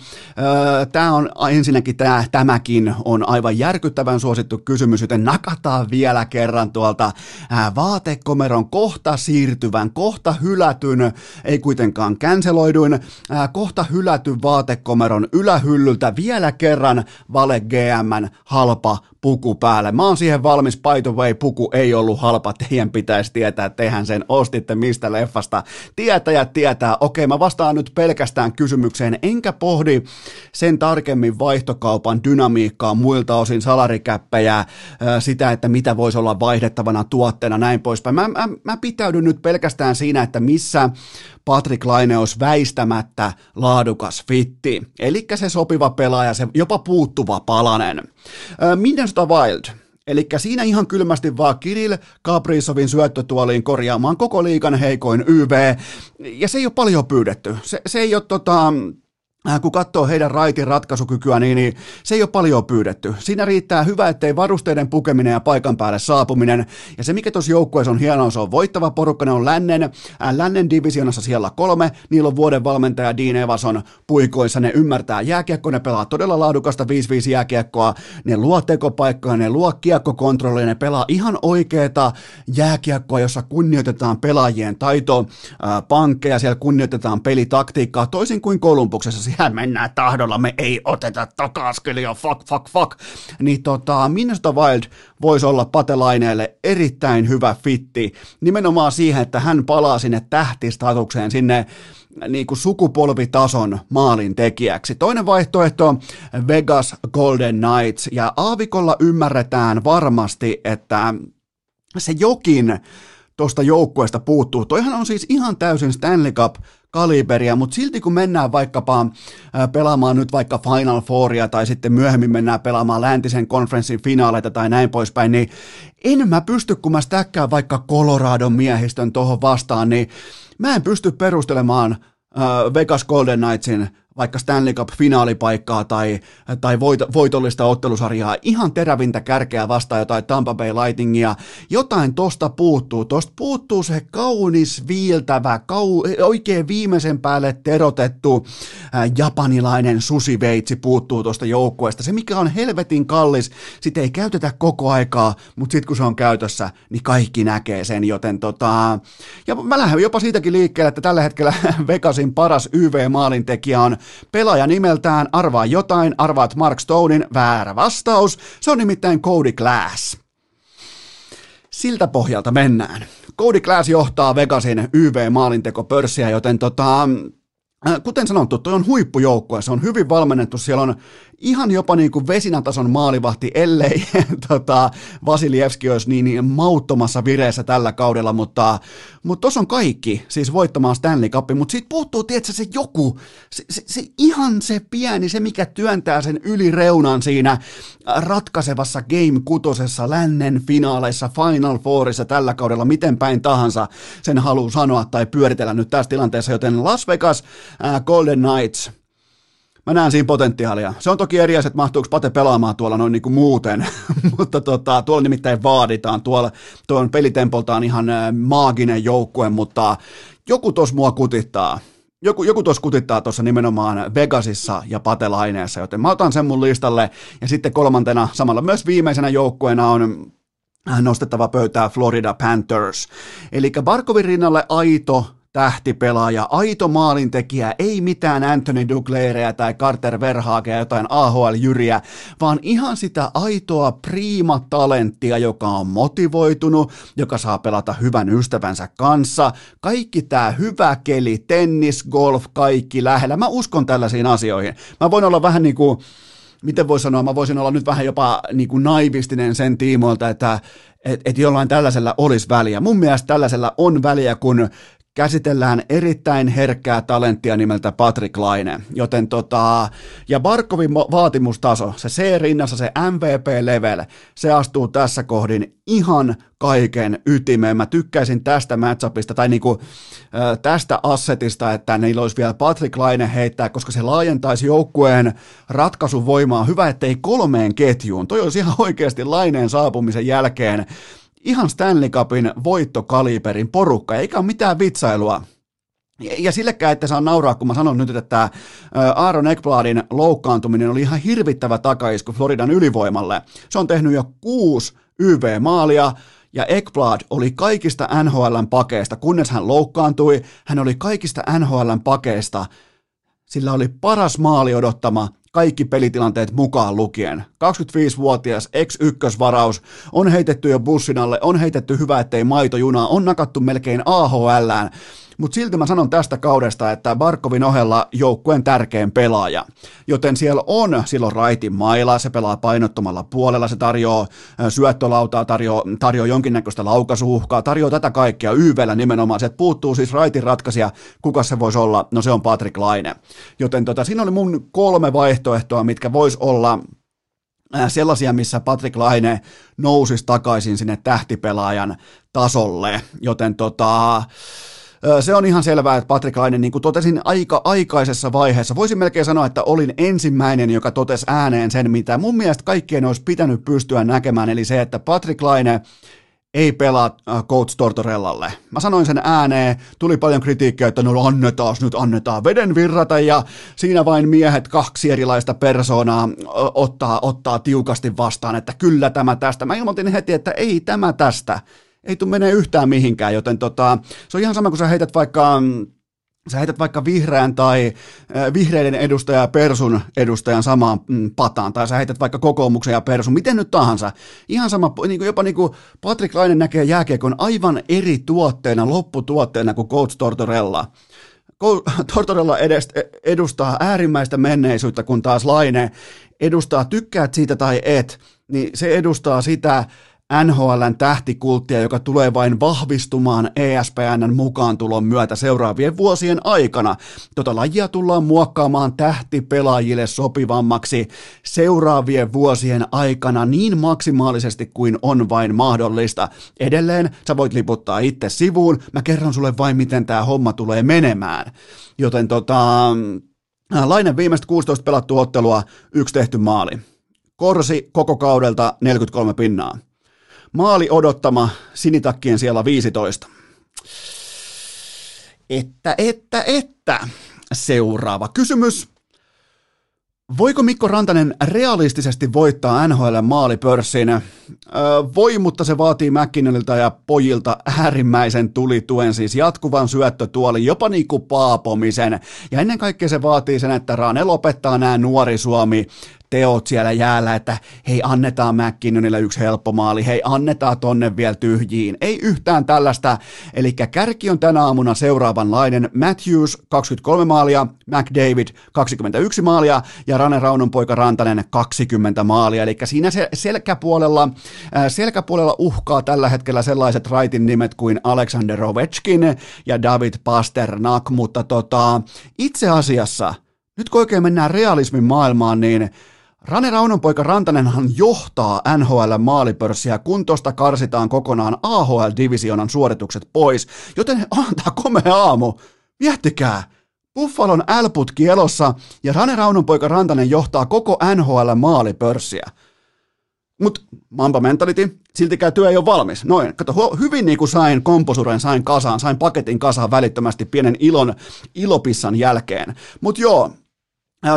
Tämä on ensinnäkin tämä, tämäkin on aivan järkyttävän suosittu kysymys, joten nakataan vielä kerran tuolta vaatekomeron kohta siirtyvän, kohta hylätyn, ei kuitenkaan canceloiduin, kohta hylätyn vaatekomeron ylähyllyltä vielä kerran Vale GMn halpa puku päälle. Mä oon siihen valmis, by the way, puku ei ollut halpa, teidän pitäisi tietää, tehän sen ostitte mistä leffasta. Tietäjät tietää, okei mä vastaan nyt pelkästään kysymykseen, enkä pohdi sen tarkemmin vaihtokaupan dynamiikkaa muilta osin salarikäppejä, sitä, että mitä voisi olla vaihdettavana tuotteena, näin poispäin. Mä, mä, mä pitäydyn nyt pelkästään siinä, että missä Patrick Laine olisi väistämättä laadukas fitti, eli se sopiva pelaaja, se jopa puuttuva palanen. Minnesota Wild, Eli siinä ihan kylmästi vaan Kirill Kaprizovin syöttötuoliin korjaamaan koko liikan heikoin YV, ja se ei ole paljon pyydetty. Se, se ei ole tota, kun katsoo heidän raitin ratkaisukykyä, niin, niin se ei ole paljon pyydetty. Siinä riittää hyvä, ettei varusteiden pukeminen ja paikan päälle saapuminen. Ja se, mikä tuossa joukkueessa on hienoa, se on voittava porukka, ne on lännen, äh, lännen divisionassa siellä kolme, niillä on vuoden valmentaja Dean Evason puikoissa, ne ymmärtää jääkiekko, ne pelaa todella laadukasta 5-5 jääkiekkoa, ne luo tekopaikkaa, ne luo kiekkokontrollia, ne pelaa ihan oikeeta jääkiekkoa, jossa kunnioitetaan pelaajien taito, äh, pankkeja, siellä kunnioitetaan pelitaktiikkaa, toisin kuin Kolumbuksessa siellä mennään tahdolla, me ei oteta takaskelia, fuck, fuck, fuck. Niin tota, Minnesota Wild voisi olla Patelaineelle erittäin hyvä fitti, nimenomaan siihen, että hän palaa sinne tähtistatukseen, sinne niin kuin sukupolvitason maalin tekijäksi. Toinen vaihtoehto, Vegas Golden Knights, ja Aavikolla ymmärretään varmasti, että se jokin tuosta joukkueesta puuttuu. Toihan on siis ihan täysin Stanley Cup kaliberia, mutta silti kun mennään vaikkapa pelaamaan nyt vaikka Final Fouria tai sitten myöhemmin mennään pelaamaan läntisen konferenssin finaaleita tai näin poispäin, niin en mä pysty, kun mä stäkkään vaikka Coloradon miehistön tuohon vastaan, niin mä en pysty perustelemaan Vegas Golden Knightsin vaikka Stanley Cup-finaalipaikkaa tai, tai voit, voitollista ottelusarjaa, ihan terävintä kärkeä vastaan jotain Tampa Bay Lightningia, jotain tosta puuttuu, tosta puuttuu se kaunis, viiltävä, kau, oikein viimeisen päälle terotettu äh, japanilainen susiveitsi puuttuu tosta joukkueesta, se mikä on helvetin kallis, sitä ei käytetä koko aikaa, mutta sitten kun se on käytössä, niin kaikki näkee sen, joten tota, ja mä lähden jopa siitäkin liikkeelle, että tällä hetkellä Vegasin paras YV-maalintekijä on Pelaaja nimeltään arvaa jotain, arvaat Mark Stonein väärä vastaus. Se on nimittäin Cody Glass. Siltä pohjalta mennään. Cody Glass johtaa Vegasin YV-maalinteko-pörssiä, joten tota, äh, kuten sanottu, toi on huippujoukkue, se on hyvin valmennettu, siellä on ihan jopa niin kuin vesinatason maalivahti, ellei tota, Vasilievski olisi niin, niin mauttomassa vireessä tällä kaudella, mutta mutta tuossa on kaikki, siis voittamaan Stanley Cupin, mutta siitä puuttuu, tiedätkö, se joku, se, se, se, ihan se pieni, se mikä työntää sen yli reunan siinä ratkaisevassa Game kutosessa, lännen finaaleissa, Final Fourissa tällä kaudella, miten päin tahansa sen haluaa sanoa tai pyöritellä nyt tässä tilanteessa, joten Las Vegas äh, Golden Knights – mä näen siinä potentiaalia. Se on toki eri asia, että mahtuuko Pate pelaamaan tuolla noin niin kuin muuten, mutta tota, tuolla nimittäin vaaditaan. Tuolla tuo on pelitempoltaan ihan maaginen joukkue, mutta joku tuossa mua kutittaa. Joku, joku tuossa kutittaa tuossa nimenomaan Vegasissa ja Patelaineessa, joten mä otan sen mun listalle. Ja sitten kolmantena, samalla myös viimeisenä joukkueena on nostettava pöytää Florida Panthers. Eli Barkovin rinnalle aito tähtipelaaja, aito maalintekijä, ei mitään Anthony Douglereja tai Carter Verhagea, jotain AHL-jyriä, vaan ihan sitä aitoa prima-talenttia, joka on motivoitunut, joka saa pelata hyvän ystävänsä kanssa. Kaikki tämä hyvä keli, tennis, golf, kaikki lähellä. Mä uskon tällaisiin asioihin. Mä voin olla vähän niin kuin miten voi sanoa, mä voisin olla nyt vähän jopa niin kuin naivistinen sen tiimoilta, että et, et jollain tällaisella olisi väliä. Mun mielestä tällaisella on väliä, kun käsitellään erittäin herkkää talenttia nimeltä Patrick Laine, joten tota, ja Barkovin vaatimustaso, se C-rinnassa, se MVP-level, se astuu tässä kohdin ihan kaiken ytimeen. Mä tykkäisin tästä matchupista tai niinku, tästä assetista, että niillä olisi vielä Patrick Laine heittää, koska se laajentaisi joukkueen ratkaisuvoimaa. Hyvä, ettei kolmeen ketjuun. Toi olisi ihan oikeasti Laineen saapumisen jälkeen ihan Stanley Cupin voittokaliberin porukka, eikä ole mitään vitsailua. Ja sillekään, että saa nauraa, kun mä sanon nyt, että Aaron Ekbladin loukkaantuminen oli ihan hirvittävä takaisku Floridan ylivoimalle. Se on tehnyt jo kuusi YV-maalia, ja Ekblad oli kaikista NHLn pakeista, kunnes hän loukkaantui, hän oli kaikista NHLn pakeista, sillä oli paras maali odottama kaikki pelitilanteet mukaan lukien. 25-vuotias ex-ykkösvaraus on heitetty jo bussin alle, on heitetty hyvä, ettei maitojunaa, on nakattu melkein AHLään mutta silti mä sanon tästä kaudesta, että Barkovin ohella joukkueen tärkein pelaaja. Joten siellä on silloin raitin maila, se pelaa painottomalla puolella, se tarjoaa syöttölautaa, tarjoaa, tarjoaa jonkinnäköistä laukasuhkaa, tarjoaa tätä kaikkea YVllä nimenomaan. Se puuttuu siis raitin ratkaisija, kuka se voisi olla? No se on Patrick Laine. Joten tota, siinä oli mun kolme vaihtoehtoa, mitkä vois olla sellaisia, missä Patrick Laine nousisi takaisin sinne tähtipelaajan tasolle, joten tota, se on ihan selvää, että Patrick Laine, niin kuin totesin aika aikaisessa vaiheessa, voisin melkein sanoa, että olin ensimmäinen, joka totesi ääneen sen, mitä mun mielestä kaikkien olisi pitänyt pystyä näkemään, eli se, että Patrick Laine ei pelaa Coach Tortorellalle. Mä sanoin sen ääneen, tuli paljon kritiikkiä, että no annetaan nyt, annetaan veden virrata ja siinä vain miehet kaksi erilaista persoonaa ottaa, ottaa tiukasti vastaan, että kyllä tämä tästä. Mä ilmoitin heti, että ei tämä tästä ei tule menee yhtään mihinkään, joten tota, se on ihan sama, kun sä heität vaikka sä heität vaikka vihreän tai äh, vihreiden edustaja ja Persun edustajan samaan mm, pataan, tai sä heität vaikka kokoomuksen ja Persun, miten nyt tahansa. Ihan sama, niin kuin jopa niin kuin Patrick Laine näkee jääkiekon aivan eri tuotteena, lopputuotteena kuin Coach Tortorella. Tortorella edes, edustaa äärimmäistä menneisyyttä, kun taas Laine edustaa, tykkäät siitä tai et, niin se edustaa sitä, NHLn tähtikulttia, joka tulee vain vahvistumaan ESPNn mukaantulon myötä seuraavien vuosien aikana. Tota lajia tullaan muokkaamaan tähtipelaajille sopivammaksi seuraavien vuosien aikana niin maksimaalisesti kuin on vain mahdollista. Edelleen sä voit liputtaa itse sivuun, mä kerron sulle vain miten tämä homma tulee menemään. Joten tota, Lainen viimeiset 16 pelattu ottelua, yksi tehty maali. Korsi koko kaudelta 43 pinnaa. Maali odottama sinitakkien siellä 15. Että, että, että. Seuraava kysymys. Voiko Mikko Rantanen realistisesti voittaa NHL maalipörssin? Öö, voi, mutta se vaatii McKinnonilta ja pojilta äärimmäisen tulituen, siis jatkuvan syöttötuoli, jopa niin kuin paapomisen. Ja ennen kaikkea se vaatii sen, että Rane lopettaa nämä nuori Suomi teot siellä jäällä, että hei annetaan McKinnonille yksi helppo maali, hei annetaan tonne vielä tyhjiin. Ei yhtään tällaista, eli kärki on tänä aamuna seuraavanlainen. Matthews 23 maalia, McDavid 21 maalia ja Rane Raunon poika Rantanen 20 maalia, eli siinä se selkäpuolella, äh, selkäpuolella uhkaa tällä hetkellä sellaiset raitin nimet kuin Alexander Ovechkin ja David Pasternak, mutta tota, itse asiassa nyt kun oikein mennään realismin maailmaan, niin Rane Raunonpoika Rantanenhan johtaa NHL maalipörssiä, kun tosta karsitaan kokonaan AHL-divisionan suoritukset pois, joten tää komea aamu. Miettikää, Buffalon L-putki elossa ja Rane Raunonpoika Rantanen johtaa koko NHL maalipörssiä. Mut Mamba Mentality, siltikään työ ei ole valmis. Noin, kato, hyvin niin kuin sain komposuren, sain kasaan, sain paketin kasaan välittömästi pienen ilon, ilopissan jälkeen. Mut joo,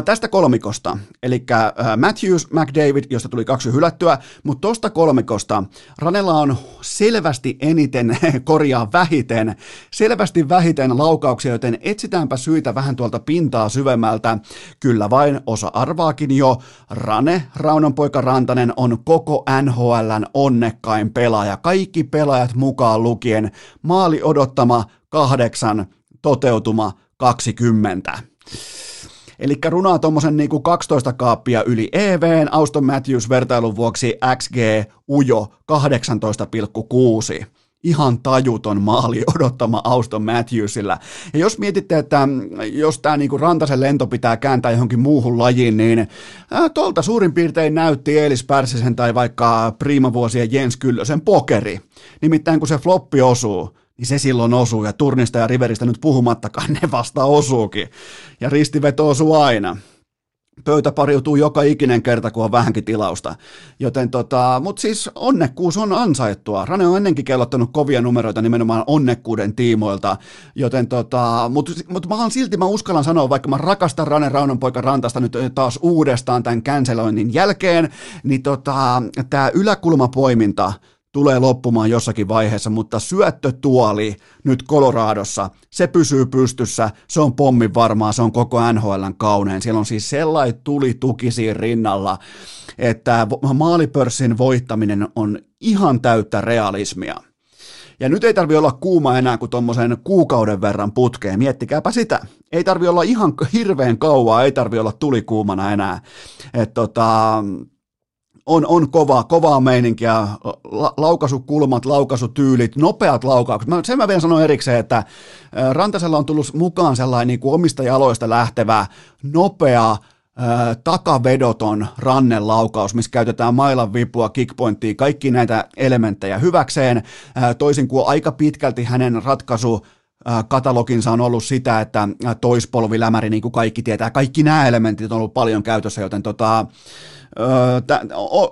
tästä kolmikosta, eli Matthews, McDavid, josta tuli kaksi hylättyä, mutta tuosta kolmikosta Ranella on selvästi eniten, korjaa vähiten, selvästi vähiten laukauksia, joten etsitäänpä syitä vähän tuolta pintaa syvemmältä. Kyllä vain osa arvaakin jo, Rane, Raunonpoika Rantanen on koko NHLn onnekkain pelaaja, kaikki pelaajat mukaan lukien, maali odottama kahdeksan, toteutuma 20. Eli runaa tuommoisen niinku 12 kaappia yli EVn, Auston Matthews vertailun vuoksi XG ujo 18,6 ihan tajuton maali odottama Auston Matthewsilla. Ja jos mietitte, että jos tämä niinku Rantasen lento pitää kääntää johonkin muuhun lajiin, niin tuolta suurin piirtein näytti Eelis Pärsisen tai vaikka priimavuosien Jens Kyllösen pokeri. Nimittäin kun se floppi osuu, niin se silloin osuu, ja turnista ja riveristä nyt puhumattakaan, ne vasta osuukin. Ja ristiveto osuu aina. Pöytä pariutuu joka ikinen kerta, kun on vähänkin tilausta. Joten tota, mutta siis onnekkuus on ansaittua. Rane on ennenkin kellottanut kovia numeroita nimenomaan onnekkuuden tiimoilta. Joten tota, mutta mut mä silti, mä uskallan sanoa, vaikka mä rakastan Rane Raunonpoika Rantasta nyt taas uudestaan tämän canceloinnin jälkeen, niin tota, tämä yläkulmapoiminta – tulee loppumaan jossakin vaiheessa, mutta syöttötuoli nyt Koloraadossa, se pysyy pystyssä, se on pommin varmaa, se on koko NHLn kaunein. Siellä on siis sellainen tuli tuki siinä rinnalla, että maalipörssin voittaminen on ihan täyttä realismia. Ja nyt ei tarvi olla kuuma enää kuin tuommoisen kuukauden verran putkeen, miettikääpä sitä. Ei tarvi olla ihan hirveän kauaa, ei tarvi olla tulikuumana enää. Et tota, on, on kova, kovaa meininkiä, la, laukaisukulmat, laukaisutyylit, nopeat laukaukset. Mä, sen mä vielä sanon erikseen, että Rantasella on tullut mukaan sellainen niin kuin omista jaloista lähtevä, nopea, takavedoton rannelaukaus, missä käytetään mailan vipua, kickpointtia, kaikki näitä elementtejä hyväkseen, toisin kuin aika pitkälti hänen ratkaisu kataloginsa on ollut sitä, että toispolvilämäri, niin kuin kaikki tietää, kaikki nämä elementit on ollut paljon käytössä, joten tota,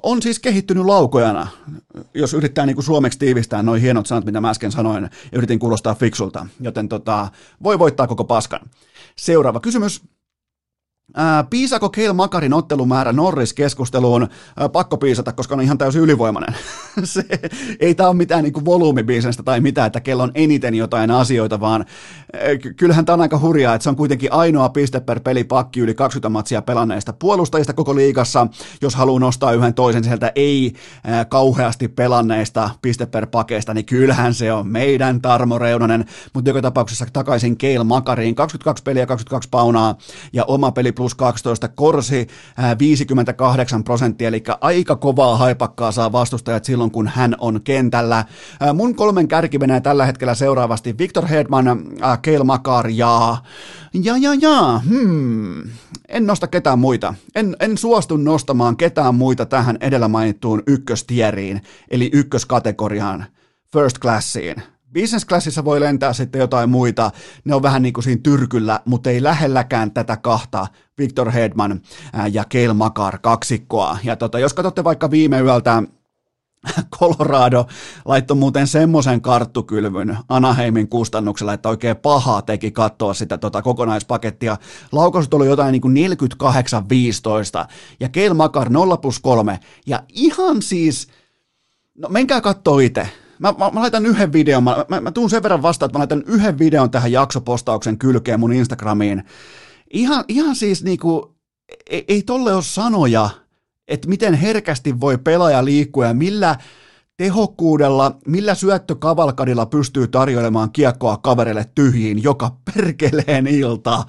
on siis kehittynyt laukojana, jos yrittää niin kuin suomeksi tiivistää noin hienot sanat, mitä mä äsken sanoin, ja yritin kuulostaa fiksulta, joten tota, voi voittaa koko paskan. Seuraava kysymys. Ää, piisako Keil Makarin ottelumäärä Norris-keskusteluun? Ää, pakko piisata, koska on ihan täysin ylivoimainen. Se, ei tämä ole mitään niin volyymibiisestä tai mitään, että kello on eniten jotain asioita, vaan ää, kyllähän tämä on aika hurjaa, että se on kuitenkin ainoa piste per peli pakki yli 20 matsia pelanneista puolustajista koko liigassa, jos haluaa nostaa yhden toisen sieltä ei kauheasti pelanneista piste per pakeista, niin kyllähän se on meidän Tarmo Reunonen, mutta joka tapauksessa takaisin Keil Makariin, 22 peliä, 22 paunaa ja oma peli plus 12, Korsi 58 prosenttia, eli aika kovaa haipakkaa saa vastustajat silloin, kun hän on kentällä. Mun kolmen kärki menee tällä hetkellä seuraavasti Victor Hedman, Keil Makar ja... Ja, ja, ja, hmm. En nosta ketään muita. En, en suostu nostamaan ketään muita tähän edellä mainittuun ykköstieriin, eli ykköskategoriaan, first classiin. Business classissa voi lentää sitten jotain muita, ne on vähän niin kuin siinä tyrkyllä, mutta ei lähelläkään tätä kahta, Victor Hedman ja Keil Makar kaksikkoa. Ja tota, jos katsotte vaikka viime yöltä Colorado laittoi muuten semmoisen karttukylvyn Anaheimin kustannuksella, että oikein pahaa teki katsoa sitä tota kokonaispakettia. Laukaisut oli jotain niin kuin 48-15 ja Keil Makar 0 plus 3 ja ihan siis, no menkää kattoo itse, Mä, mä, mä laitan yhden videon, mä, mä, mä tuun sen verran vastaan, että mä laitan yhden videon tähän jaksopostauksen kylkeen mun Instagramiin. Ihan, ihan siis niinku, ei, ei tolle ole sanoja, että miten herkästi voi pelaaja liikkua ja millä tehokkuudella, millä syöttökavalkadilla pystyy tarjoilemaan kiekkoa kaverille tyhjiin joka perkeleen ilta.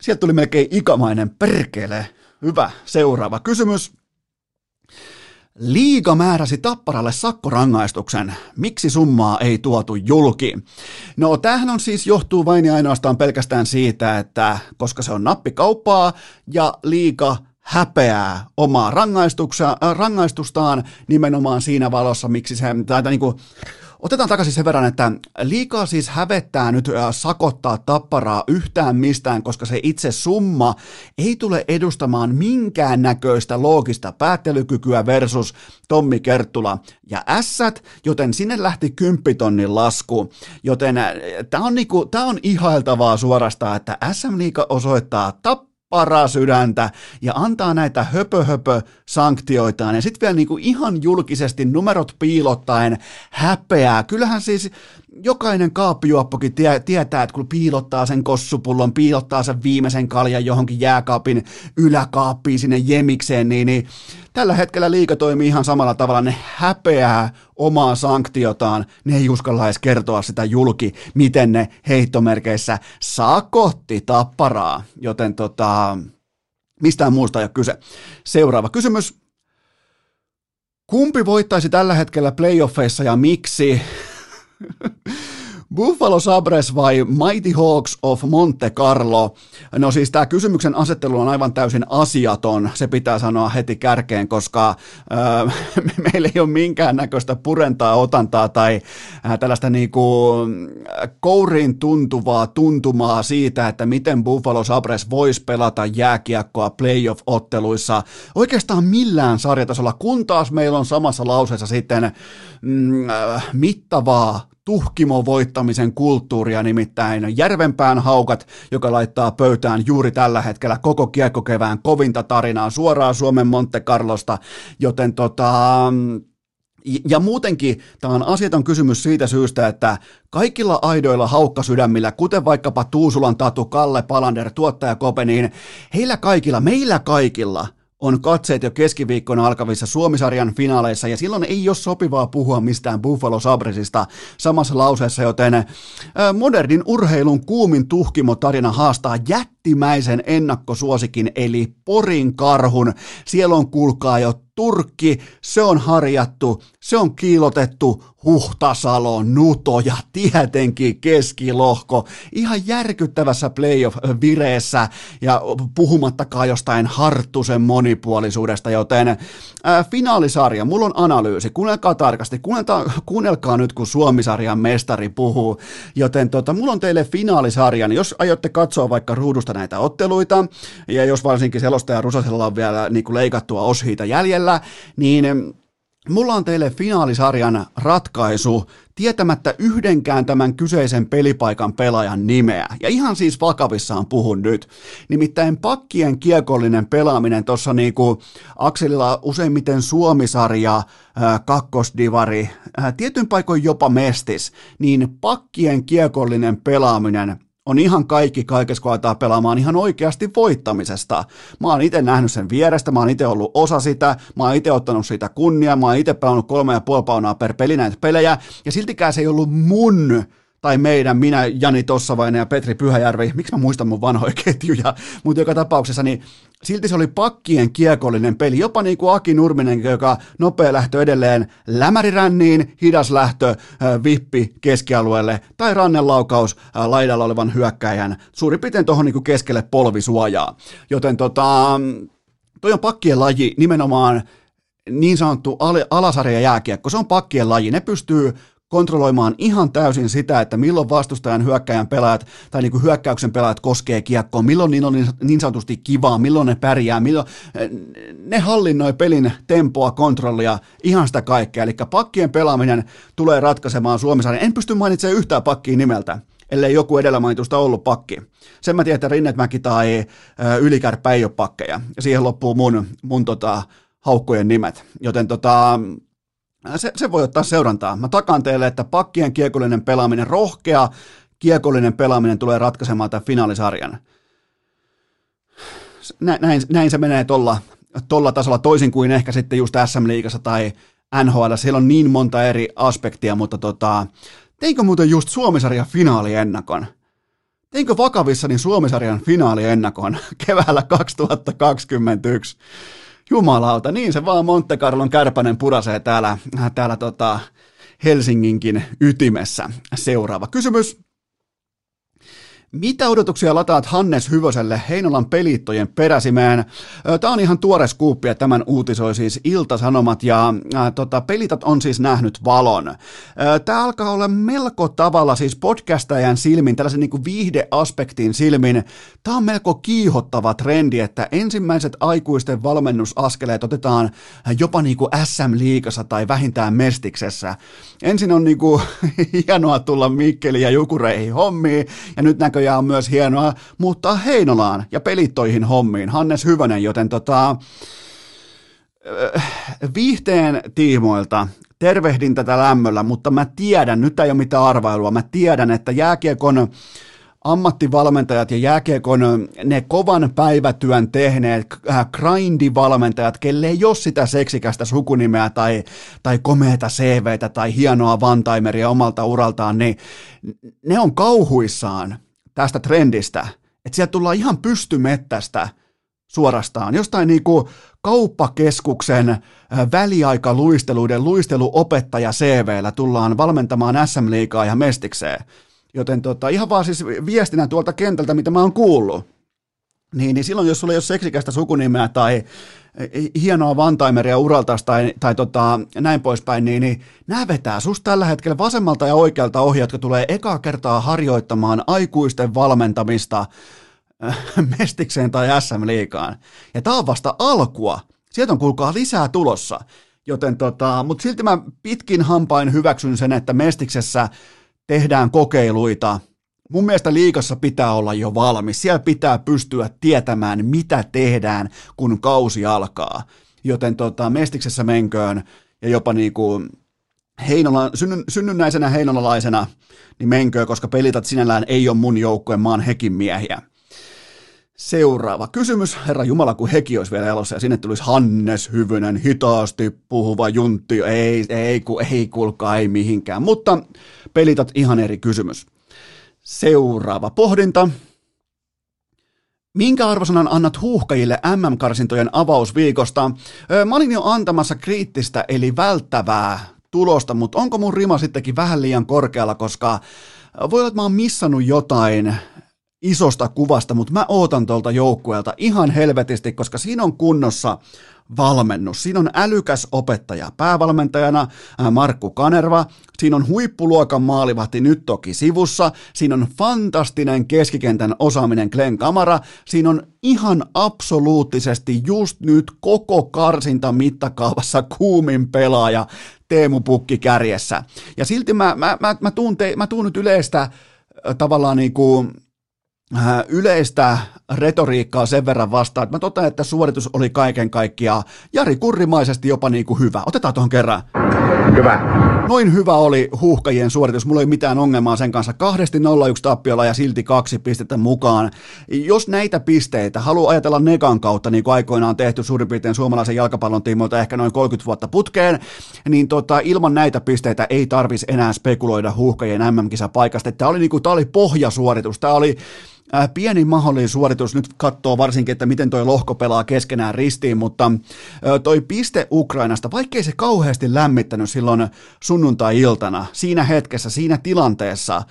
Sieltä tuli melkein ikamainen perkele. Hyvä, seuraava kysymys. Liiga määräsi Tapparalle sakkorangaistuksen. Miksi summaa ei tuotu julki? No tämähän on siis johtuu vain ja ainoastaan pelkästään siitä, että koska se on nappikauppaa ja liiga häpeää omaa rangaistustaan nimenomaan siinä valossa, miksi se, tai niin kuin, Otetaan takaisin sen verran, että liikaa siis hävettää nyt sakottaa tapparaa yhtään mistään, koska se itse summa ei tule edustamaan minkään näköistä loogista päättelykykyä versus Tommi Kerttula ja ässät, joten sinne lähti kymppitonnin lasku. Joten tämä on, niinku, tää on ihailtavaa suorastaan, että SM Liiga osoittaa tappaa parasydäntä ja antaa näitä höpö, höpö sanktioitaan ja sitten vielä niinku ihan julkisesti numerot piilottaen häpeää. Kyllähän siis jokainen kaappijuoppokin tie, tietää, että kun piilottaa sen kossupullon, piilottaa sen viimeisen kaljan johonkin jääkaapin yläkaappiin sinne jemikseen, niin, niin tällä hetkellä liika toimii ihan samalla tavalla. Ne häpeää omaa sanktiotaan, ne ei uskalla edes kertoa sitä julki, miten ne heittomerkeissä saa kohti tapparaa. Joten tota, mistään muusta ei ole kyse. Seuraava kysymys. Kumpi voittaisi tällä hetkellä playoffeissa ja miksi? Buffalo Sabres vai Mighty Hawks of Monte Carlo? No siis tämä kysymyksen asettelu on aivan täysin asiaton, se pitää sanoa heti kärkeen, koska äh, meillä ei ole minkäännäköistä purentaa, otantaa tai äh, tällaista niinku kouriin tuntuvaa tuntumaa siitä, että miten Buffalo Sabres voisi pelata jääkiekkoa playoff-otteluissa oikeastaan millään sarjatasolla, kun taas meillä on samassa lauseessa sitten mm, äh, mittavaa tuhkimo voittamisen kulttuuria, nimittäin Järvenpään haukat, joka laittaa pöytään juuri tällä hetkellä koko kiekkokevään kovinta tarinaa suoraan Suomen Monte Carlosta, joten tota, ja muutenkin tämä on asiaton kysymys siitä syystä, että kaikilla aidoilla haukkasydämillä, kuten vaikkapa Tuusulan Tatu, Kalle Palander, tuottaja Kope, niin heillä kaikilla, meillä kaikilla on katseet jo keskiviikkona alkavissa Suomisarjan finaaleissa, ja silloin ei ole sopivaa puhua mistään Buffalo Sabresista samassa lauseessa, joten modernin urheilun kuumin tuhkimo tarina haastaa jättimäisen ennakkosuosikin, eli Porin karhun. Siellä on kuulkaa jo Turkki, se on harjattu, se on kiilotettu, Huhtasalo, Nuto ja tietenkin keskilohko. Ihan järkyttävässä playoff-vireessä ja puhumattakaan jostain Harttusen monipuolisuudesta, joten ää, finaalisarja, mulla on analyysi, kuunnelkaa tarkasti, kuunnelkaa, kuunnelkaa nyt kun Suomisarjan mestari puhuu, joten tota, mulla on teille finaalisarjan, jos aiotte katsoa vaikka ruudusta näitä otteluita, ja jos varsinkin selostaja Rusasella on vielä niin leikattua oshiita jäljellä, niin Mulla on teille finaalisarjan ratkaisu tietämättä yhdenkään tämän kyseisen pelipaikan pelaajan nimeä. Ja ihan siis vakavissaan puhun nyt. Nimittäin pakkien kiekollinen pelaaminen tuossa niinku Akselilla useimmiten Suomisarja, kakkosdivari, tietyn paikoin jopa mestis, niin pakkien kiekollinen pelaaminen on ihan kaikki kaikessa, kun aletaan pelaamaan ihan oikeasti voittamisesta. Mä oon itse nähnyt sen vierestä, mä oon itse ollut osa sitä, mä oon itse ottanut siitä kunnia, mä oon itse pelannut kolme ja puoli paunaa per peli näitä pelejä, ja siltikään se ei ollut mun tai meidän, minä, Jani Tossavainen ja Petri Pyhäjärvi, miksi mä muistan mun vanhoja ketjuja, mutta joka tapauksessa, niin silti se oli pakkien kiekollinen peli, jopa niin kuin Aki Nurminen, joka nopea lähtö edelleen lämäriränniin, hidas lähtö vippi keskialueelle tai rannelaukaus laidalla olevan hyökkäjän. Suurin piirtein tuohon niin keskelle polvisuojaa. Joten tota, toi on pakkien laji nimenomaan niin sanottu alasarja jääkiekko, se on pakkien laji, ne pystyy kontrolloimaan ihan täysin sitä, että milloin vastustajan hyökkäjän pelaajat tai niin kuin hyökkäyksen pelaajat koskee kiekkoa, milloin niin on niin sanotusti kivaa, milloin ne pärjää, milloin ne hallinnoi pelin tempoa, kontrollia, ihan sitä kaikkea. Eli pakkien pelaaminen tulee ratkaisemaan Suomessa. En pysty mainitsemaan yhtään pakkia nimeltä ellei joku edellä mainitusta ollut pakki. Sen mä tiedän, että Rinnetmäki tai Ylikärpä ei ole pakkeja. Ja siihen loppuu mun, mun tota, haukkojen nimet. Joten tota, se, se voi ottaa seurantaa. Mä takaan teille, että pakkien kiekollinen pelaaminen, rohkea kiekollinen pelaaminen tulee ratkaisemaan tämän finaalisarjan. Näin, näin se menee tuolla tolla tasolla toisin kuin ehkä sitten just SM-liigassa tai NHL. Siellä on niin monta eri aspektia, mutta tota, teinkö muuten just Suomisarjan finaaliennakon? Teinkö vakavissani Suomisarjan finaaliennakon keväällä 2021? Jumalauta, niin se vaan Monte Carlon kärpänen purasee täällä, täällä tota Helsinginkin ytimessä. Seuraava kysymys. Mitä odotuksia lataat Hannes Hyvöselle Heinolan pelittojen peräsimeen? Tämä on ihan tuore skuuppi ja tämän uutisoi siis Ilta-Sanomat ja ää, tota, Pelitat on siis nähnyt valon. Tämä alkaa olla melko tavalla siis podcastajan silmin, tällaisen niin kuin viihdeaspektin silmin. Tämä on melko kiihottava trendi, että ensimmäiset aikuisten valmennusaskeleet otetaan jopa niin kuin SM-liigassa tai vähintään Mestiksessä. Ensin on niin kuin hienoa tulla Mikkeli ja Jukureihin hommiin ja nyt näkö näköjään myös hienoa muuttaa Heinolaan ja pelittoihin hommiin. Hannes Hyvönen, joten tota, viihteen tiimoilta tervehdin tätä lämmöllä, mutta mä tiedän, nyt ei ole mitään arvailua, mä tiedän, että jääkiekon ammattivalmentajat ja jääkiekon ne kovan päivätyön tehneet äh, grindivalmentajat, kelle ei ole sitä seksikästä sukunimeä tai, tai komeeta CVtä tai hienoa vantaimeria omalta uraltaan, niin ne on kauhuissaan tästä trendistä, että sieltä tullaan ihan pystymettästä suorastaan, jostain niinku kauppakeskuksen väliaikaluisteluiden luisteluopettaja CVllä tullaan valmentamaan SM-liigaa ja mestikseen. Joten tota, ihan vaan siis viestinä tuolta kentältä, mitä mä oon kuullut. Niin, niin silloin, jos sulla ei ole seksikästä sukunimeä tai hienoa vantaimeria uralta tai, tai tota, näin poispäin, niin, niin nämä vetää susta tällä hetkellä vasemmalta ja oikealta ohjaa, jotka tulee ekaa kertaa harjoittamaan aikuisten valmentamista Mestikseen tai SM-liikaan. Ja tämä on vasta alkua. Sieltä on kuulkaa lisää tulossa. Joten tota, mutta silti mä pitkin hampain hyväksyn sen, että Mestiksessä tehdään kokeiluita. Mun mielestä liikassa pitää olla jo valmis. Siellä pitää pystyä tietämään, mitä tehdään, kun kausi alkaa. Joten tota, Mestiksessä menköön ja jopa niin kuin Heinola, synnyn, synnynnäisenä heinolalaisena, niin menköön, koska pelitat sinällään ei ole mun joukkueen maan hekin miehiä. Seuraava kysymys. Herra Jumala, kun heki olisi vielä elossa ja sinne tulisi Hannes Hyvynen, hitaasti puhuva juntti. Ei, ei, ku, ei kulkaa, ei mihinkään. Mutta pelitat ihan eri kysymys. Seuraava pohdinta. Minkä arvosanan annat huuhkajille MM-karsintojen avausviikosta? Mä olin jo antamassa kriittistä eli välttävää tulosta, mutta onko mun rima sittenkin vähän liian korkealla, koska voi olla, että mä oon missannut jotain isosta kuvasta, mutta mä ootan tuolta joukkueelta ihan helvetisti, koska siinä on kunnossa valmennus. Siinä on älykäs opettaja päävalmentajana Markku Kanerva, siinä on huippuluokan maalivahti nyt toki sivussa, siinä on fantastinen keskikentän osaaminen Glenn Kamara, siinä on ihan absoluuttisesti just nyt koko karsinta mittakaavassa kuumin pelaaja Teemu Pukki kärjessä. Ja silti mä, mä, mä, mä, tuun, te, mä tuun nyt yleistä tavallaan niin kuin Äh, yleistä retoriikkaa sen verran vastaan, että mä totean, että suoritus oli kaiken kaikkiaan Jari Kurrimaisesti jopa niin kuin hyvä. Otetaan tuohon kerran. Hyvä. Noin hyvä oli huuhkajien suoritus. Mulla ei mitään ongelmaa sen kanssa. Kahdesti 0-1 tappiolla ja silti kaksi pistettä mukaan. Jos näitä pisteitä haluaa ajatella Negan kautta, niin kuin aikoinaan on tehty suurin piirtein suomalaisen jalkapallon tiimoilta ehkä noin 30 vuotta putkeen, niin tota, ilman näitä pisteitä ei tarvisi enää spekuloida huuhkajien MM-kisapaikasta. Tämä oli, niin kuin, tämä oli pohjasuoritus. Tämä oli pieni mahdollinen suoritus nyt katsoo varsinkin, että miten toi lohko pelaa keskenään ristiin, mutta toi piste Ukrainasta, vaikkei se kauheasti lämmittänyt silloin sunnuntai-iltana, siinä hetkessä, siinä tilanteessa,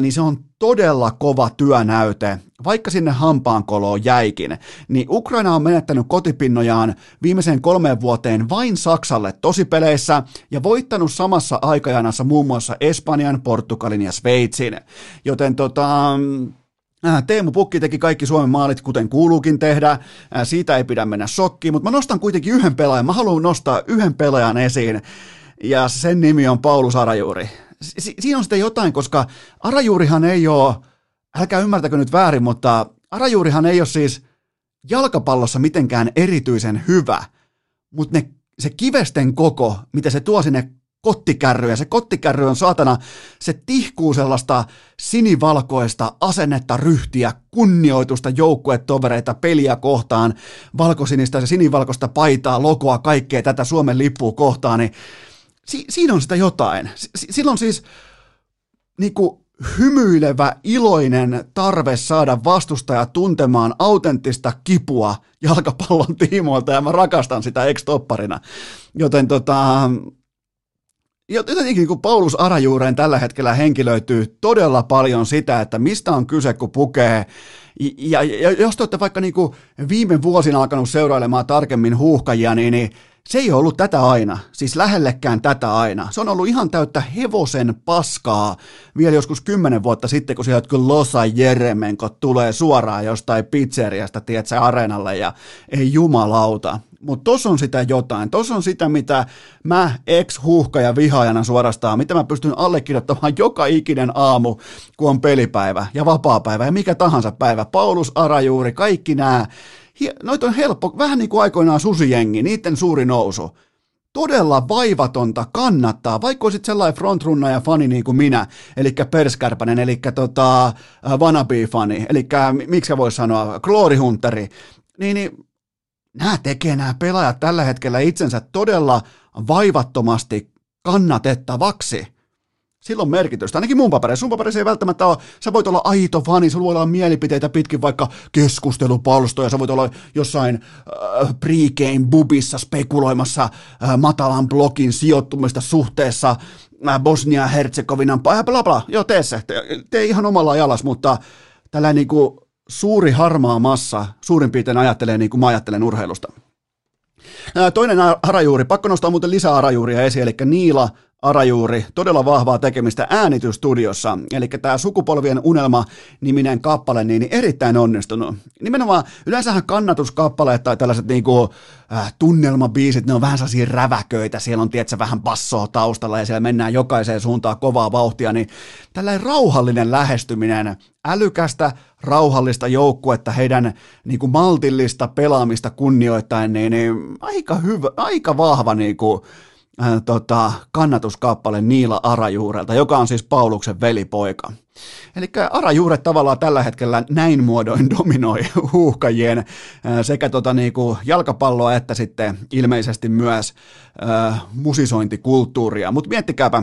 niin se on todella kova työnäyte, vaikka sinne hampaankoloon jäikin, niin Ukraina on menettänyt kotipinnojaan viimeiseen kolmeen vuoteen vain Saksalle tosipeleissä ja voittanut samassa aikajanassa muun muassa Espanjan, Portugalin ja Sveitsin. Joten tota, Äh, Teemu Pukki teki kaikki Suomen maalit, kuten kuuluukin tehdä. Siitä ei pidä mennä shokkiin, mutta mä nostan kuitenkin yhden pelaajan. Mä haluan nostaa yhden pelaajan esiin, ja sen nimi on Paulus Arajuuri. Si- siinä on sitä jotain, koska Arajuurihan ei ole, älkää ymmärtäkö nyt väärin, mutta Arajuurihan ei ole siis jalkapallossa mitenkään erityisen hyvä, mutta ne, se kivesten koko, mitä se tuo sinne kottikärry, ja se kottikärry on saatana, se tihkuu sellaista sinivalkoista asennetta, ryhtiä, kunnioitusta joukkuetovereita peliä kohtaan, valkosinista ja sinivalkoista paitaa, logoa, kaikkea tätä Suomen lippua kohtaan, niin si- siinä on sitä jotain. S- silloin siis niinku, hymyilevä, iloinen tarve saada vastustaja tuntemaan autenttista kipua jalkapallon tiimoilta, ja mä rakastan sitä ex-topparina. Joten tota, jotenkin niin kuin Paulus Arajuureen tällä hetkellä henkilöityy todella paljon sitä, että mistä on kyse, kun pukee. Ja, ja jos te olette vaikka niin kuin viime vuosina alkanut seurailemaan tarkemmin huuhkajia, niin, niin se ei ollut tätä aina, siis lähellekään tätä aina. Se on ollut ihan täyttä hevosen paskaa vielä joskus kymmenen vuotta sitten, kun sieltä kun Losa Jeremenko tulee suoraan jostain pizzeriasta, tiedätkö, areenalle ja ei jumalauta. Mutta tos on sitä jotain, tos on sitä, mitä mä ex-huhka ja vihaajana suorastaan, mitä mä pystyn allekirjoittamaan joka ikinen aamu, kun on pelipäivä ja vapaapäivä ja mikä tahansa päivä. Paulus Arajuuri, kaikki nämä noita on helppo, vähän niin kuin aikoinaan susijengi, niiden suuri nousu. Todella vaivatonta kannattaa, vaikka olisit sellainen frontrunna ja fani niin kuin minä, eli Perskärpänen, eli tota, wannabe-fani, eli miksi voisi sanoa, kloorihunteri, niin, niin nämä tekee nämä pelaajat tällä hetkellä itsensä todella vaivattomasti kannatettavaksi. Sillä on merkitystä, ainakin mun papereissa. Sun papereissa ei välttämättä ole, sä voit olla aito fani, sulla voi olla mielipiteitä pitkin vaikka keskustelupalstoja, sä voit olla jossain äh, pregame bubissa spekuloimassa äh, matalan blokin sijoittumista suhteessa äh, Bosnia-Herzegovinan, bla bla bla, joo tee se, tee, tee ihan omalla jalas, mutta tällä niinku suuri harmaa massa suurin piirtein ajattelee niin kuin mä ajattelen urheilusta. Toinen arajuuri, pakko nostaa muuten lisää arajuuria esiin, eli Niila Arajuuri, todella vahvaa tekemistä äänitystudiossa, eli tämä Sukupolvien unelma-niminen kappale, niin erittäin onnistunut. Nimenomaan yleensähän kannatuskappaleet tai tällaiset niinku, äh, tunnelmabiisit, ne on vähän sellaisia räväköitä, siellä on tietysti vähän bassoa taustalla ja siellä mennään jokaiseen suuntaan kovaa vauhtia, niin tällainen rauhallinen lähestyminen, älykästä, rauhallista joukkuetta, heidän niin kuin maltillista pelaamista kunnioittain, niin, niin aika, hyvä, aika vahva niin kuin, äh, tota, kannatuskappale Niila Arajuurelta, joka on siis Pauluksen velipoika. Eli Arajuuret tavallaan tällä hetkellä näin muodoin dominoi huuhkajien äh, sekä tota, niinku jalkapalloa että sitten ilmeisesti myös äh, musisointikulttuuria. Mutta miettikääpä,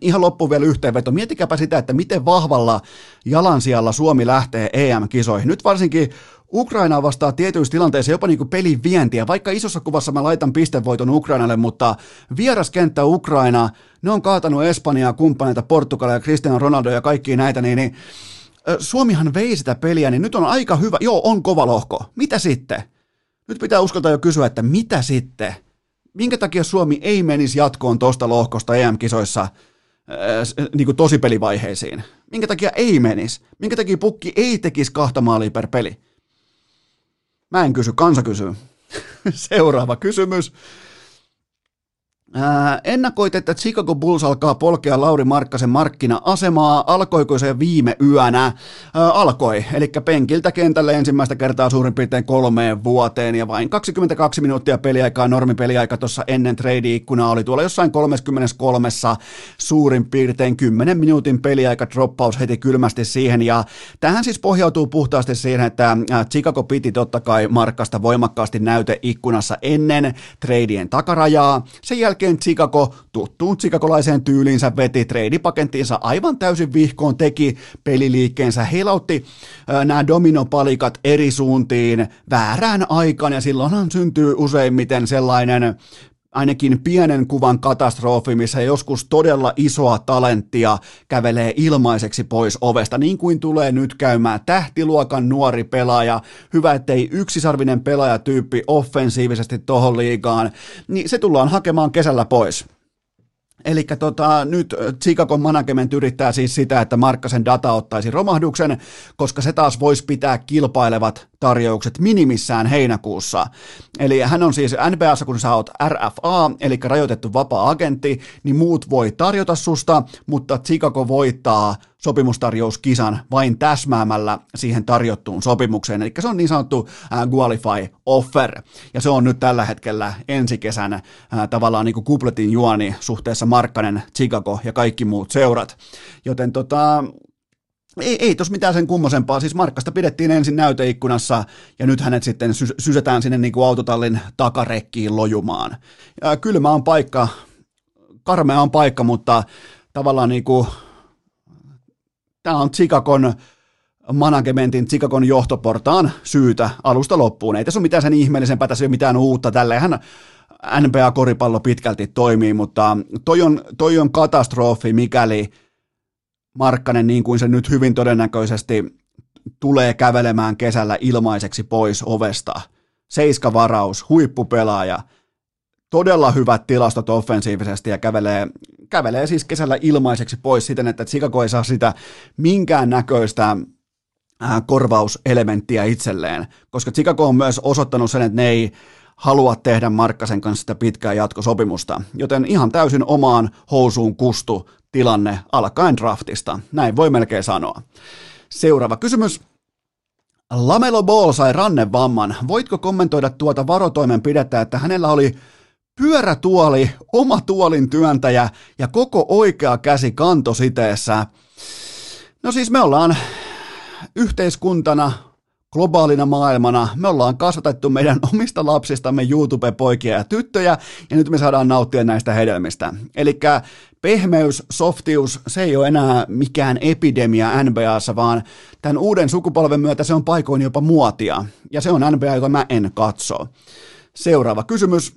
ihan loppu vielä yhteenveto. Miettikääpä sitä, että miten vahvalla jalansijalla Suomi lähtee EM-kisoihin. Nyt varsinkin Ukraina vastaa tietyissä tilanteissa jopa niin kuin pelin vientiä, vaikka isossa kuvassa mä laitan pistevoiton Ukrainalle, mutta vieraskenttä Ukraina, ne on kaatanut Espanjaa, kumppaneita, Portugalia, Cristiano Ronaldo ja kaikki näitä, niin, niin Suomihan vei sitä peliä, niin nyt on aika hyvä, joo on kova lohko, mitä sitten? Nyt pitää uskaltaa jo kysyä, että mitä sitten? Minkä takia Suomi ei menisi jatkoon tuosta lohkosta EM-kisoissa niin kuin tosipelivaiheisiin? Minkä takia ei menisi? Minkä takia pukki ei tekisi kahta maalia per peli? Mä en kysy, kansa kysyy. Seuraava kysymys. Ää, ennakoit, että Chicago Bulls alkaa polkea Lauri Markkasen markkina-asemaa. Alkoiko se viime yönä? Ää, alkoi, eli penkiltä kentälle ensimmäistä kertaa suurin piirtein kolmeen vuoteen ja vain 22 minuuttia peliaikaa, normipeliaika tuossa ennen trade-ikkunaa oli tuolla jossain 33 suurin piirtein 10 minuutin peliaika droppaus heti kylmästi siihen ja tähän siis pohjautuu puhtaasti siihen, että Chicago piti totta kai Markkasta voimakkaasti näyteikkunassa ennen tradeien takarajaa. Sen jälkeen jälkeen Chicago tuttuun chicagolaiseen tyyliinsä veti treidipakenttiinsa aivan täysin vihkoon, teki peliliikkeensä, heilautti nämä dominopalikat eri suuntiin väärään aikaan. Ja silloinhan syntyy useimmiten sellainen ainakin pienen kuvan katastrofi, missä joskus todella isoa talenttia kävelee ilmaiseksi pois ovesta, niin kuin tulee nyt käymään tähtiluokan nuori pelaaja, hyvä ettei yksisarvinen pelaajatyyppi offensiivisesti tohon liigaan, niin se tullaan hakemaan kesällä pois. Eli tota, nyt Chicago management yrittää siis sitä, että Markkasen data ottaisi romahduksen, koska se taas voisi pitää kilpailevat tarjoukset minimissään heinäkuussa. Eli hän on siis NBAssa, kun sä oot RFA, eli rajoitettu vapaa-agentti, niin muut voi tarjota susta, mutta Chicago voittaa sopimustarjouskisan vain täsmäämällä siihen tarjottuun sopimukseen. Eli se on niin sanottu äh, qualify offer. Ja se on nyt tällä hetkellä ensi kesänä äh, tavallaan niin kuin kupletin juoni suhteessa Markkanen, Chicago ja kaikki muut seurat. Joten tota, ei, ei tos mitään sen kummosempaa. Siis Markkasta pidettiin ensin näyteikkunassa ja nyt hänet sitten sy- sysätään sinne niin kuin autotallin takarekkiin lojumaan. Ja kylmä on paikka, karmea on paikka, mutta tavallaan niin kuin Tämä on Chicagon managementin, Chicagon johtoportaan syytä alusta loppuun. Ei tässä ole mitään sen ihmeellisempää, tässä ei ole mitään uutta. Tällähän NBA-koripallo pitkälti toimii, mutta toi on, toi on katastrofi, mikäli Markkanen, niin kuin se nyt hyvin todennäköisesti tulee kävelemään kesällä ilmaiseksi pois ovesta. Seiska varaus, huippupelaaja. todella hyvät tilastot offensiivisesti ja kävelee, kävelee siis kesällä ilmaiseksi pois siten, että Chicago ei saa sitä minkään näköistä korvauselementtiä itselleen, koska Chicago on myös osoittanut sen, että ne ei halua tehdä Markkasen kanssa sitä pitkää jatkosopimusta, joten ihan täysin omaan housuun kustu tilanne alkaen draftista. Näin voi melkein sanoa. Seuraava kysymys. Lamelo Ball sai rannevamman. Voitko kommentoida tuota varotoimenpidettä, että hänellä oli pyörätuoli, oma tuolin työntäjä ja koko oikea käsi kantositeessä? No siis me ollaan yhteiskuntana globaalina maailmana me ollaan kasvatettu meidän omista lapsistamme YouTube-poikia ja tyttöjä, ja nyt me saadaan nauttia näistä hedelmistä. Eli pehmeys, softius, se ei ole enää mikään epidemia NBAssa, vaan tämän uuden sukupolven myötä se on paikoin jopa muotia, ja se on NBA, jota mä en katso. Seuraava kysymys.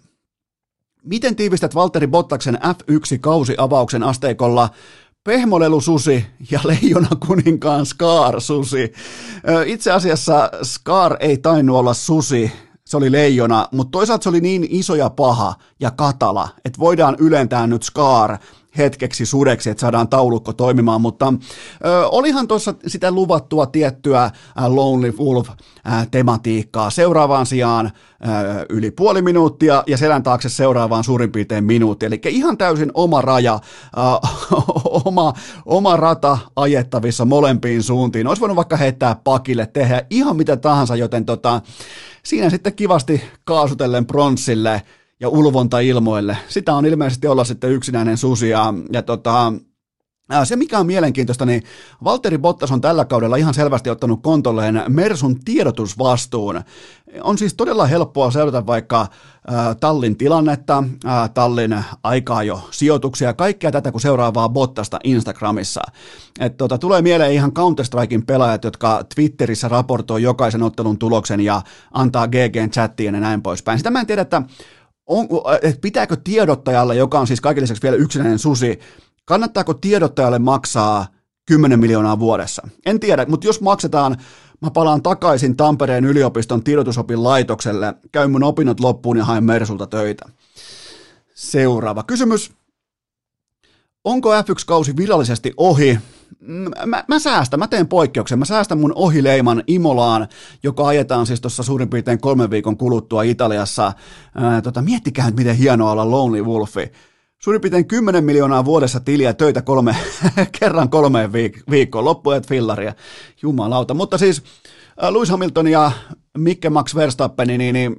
Miten tiivistät Valtteri Bottaksen F1-kausiavauksen asteikolla Pehmolelu susi ja leijona kuninkaan Scar susi. Itse asiassa Scar ei tainnut olla susi, se oli leijona, mutta toisaalta se oli niin iso ja paha ja katala, että voidaan ylentää nyt Scar hetkeksi sudeksi, että saadaan taulukko toimimaan, mutta ö, olihan tuossa sitä luvattua tiettyä Lonely Wolf-tematiikkaa seuraavaan sijaan ö, yli puoli minuuttia ja selän taakse seuraavaan suurin piirtein minuutti, eli ihan täysin oma raja, ö, oma, oma rata ajettavissa molempiin suuntiin. Olisi voinut vaikka heittää pakille, tehdä ihan mitä tahansa, joten tota, siinä sitten kivasti kaasutellen pronssille ja ulvonta ilmoille. Sitä on ilmeisesti olla sitten yksinäinen susi ja, ja tota, se, mikä on mielenkiintoista, niin Valtteri Bottas on tällä kaudella ihan selvästi ottanut kontolleen Mersun tiedotusvastuun. On siis todella helppoa seurata vaikka Tallin tilannetta, Tallin aikaa jo sijoituksia, kaikkea tätä, kun seuraavaa Bottasta Instagramissa. Et tota, tulee mieleen ihan Counter-Strikein pelaajat, jotka Twitterissä raportoi jokaisen ottelun tuloksen ja antaa GGn chattiin ja näin poispäin. Sitä mä en tiedä, että on, että pitääkö tiedottajalle, joka on siis kaiken lisäksi vielä yksinäinen susi, kannattaako tiedottajalle maksaa 10 miljoonaa vuodessa? En tiedä, mutta jos maksetaan, mä palaan takaisin Tampereen yliopiston tiedotusopin laitokselle, käyn mun opinnot loppuun ja haen Mersulta töitä. Seuraava kysymys. Onko F1-kausi virallisesti ohi? Mä, mä säästän, mä teen poikkeuksen. Mä säästän mun ohileiman Imolaan, joka ajetaan siis tuossa suurin piirtein kolmen viikon kuluttua Italiassa. Ää, tota, miettikää nyt, miten hienoa olla Lonely Wolfi. Suurin piirtein 10 miljoonaa vuodessa tiliä töitä kolme, kerran kolmeen viik- viikkoon, loppuajat fillaria. Jumalauta. Mutta siis ää, Lewis Hamilton ja Mikke Max Verstappen, niin, niin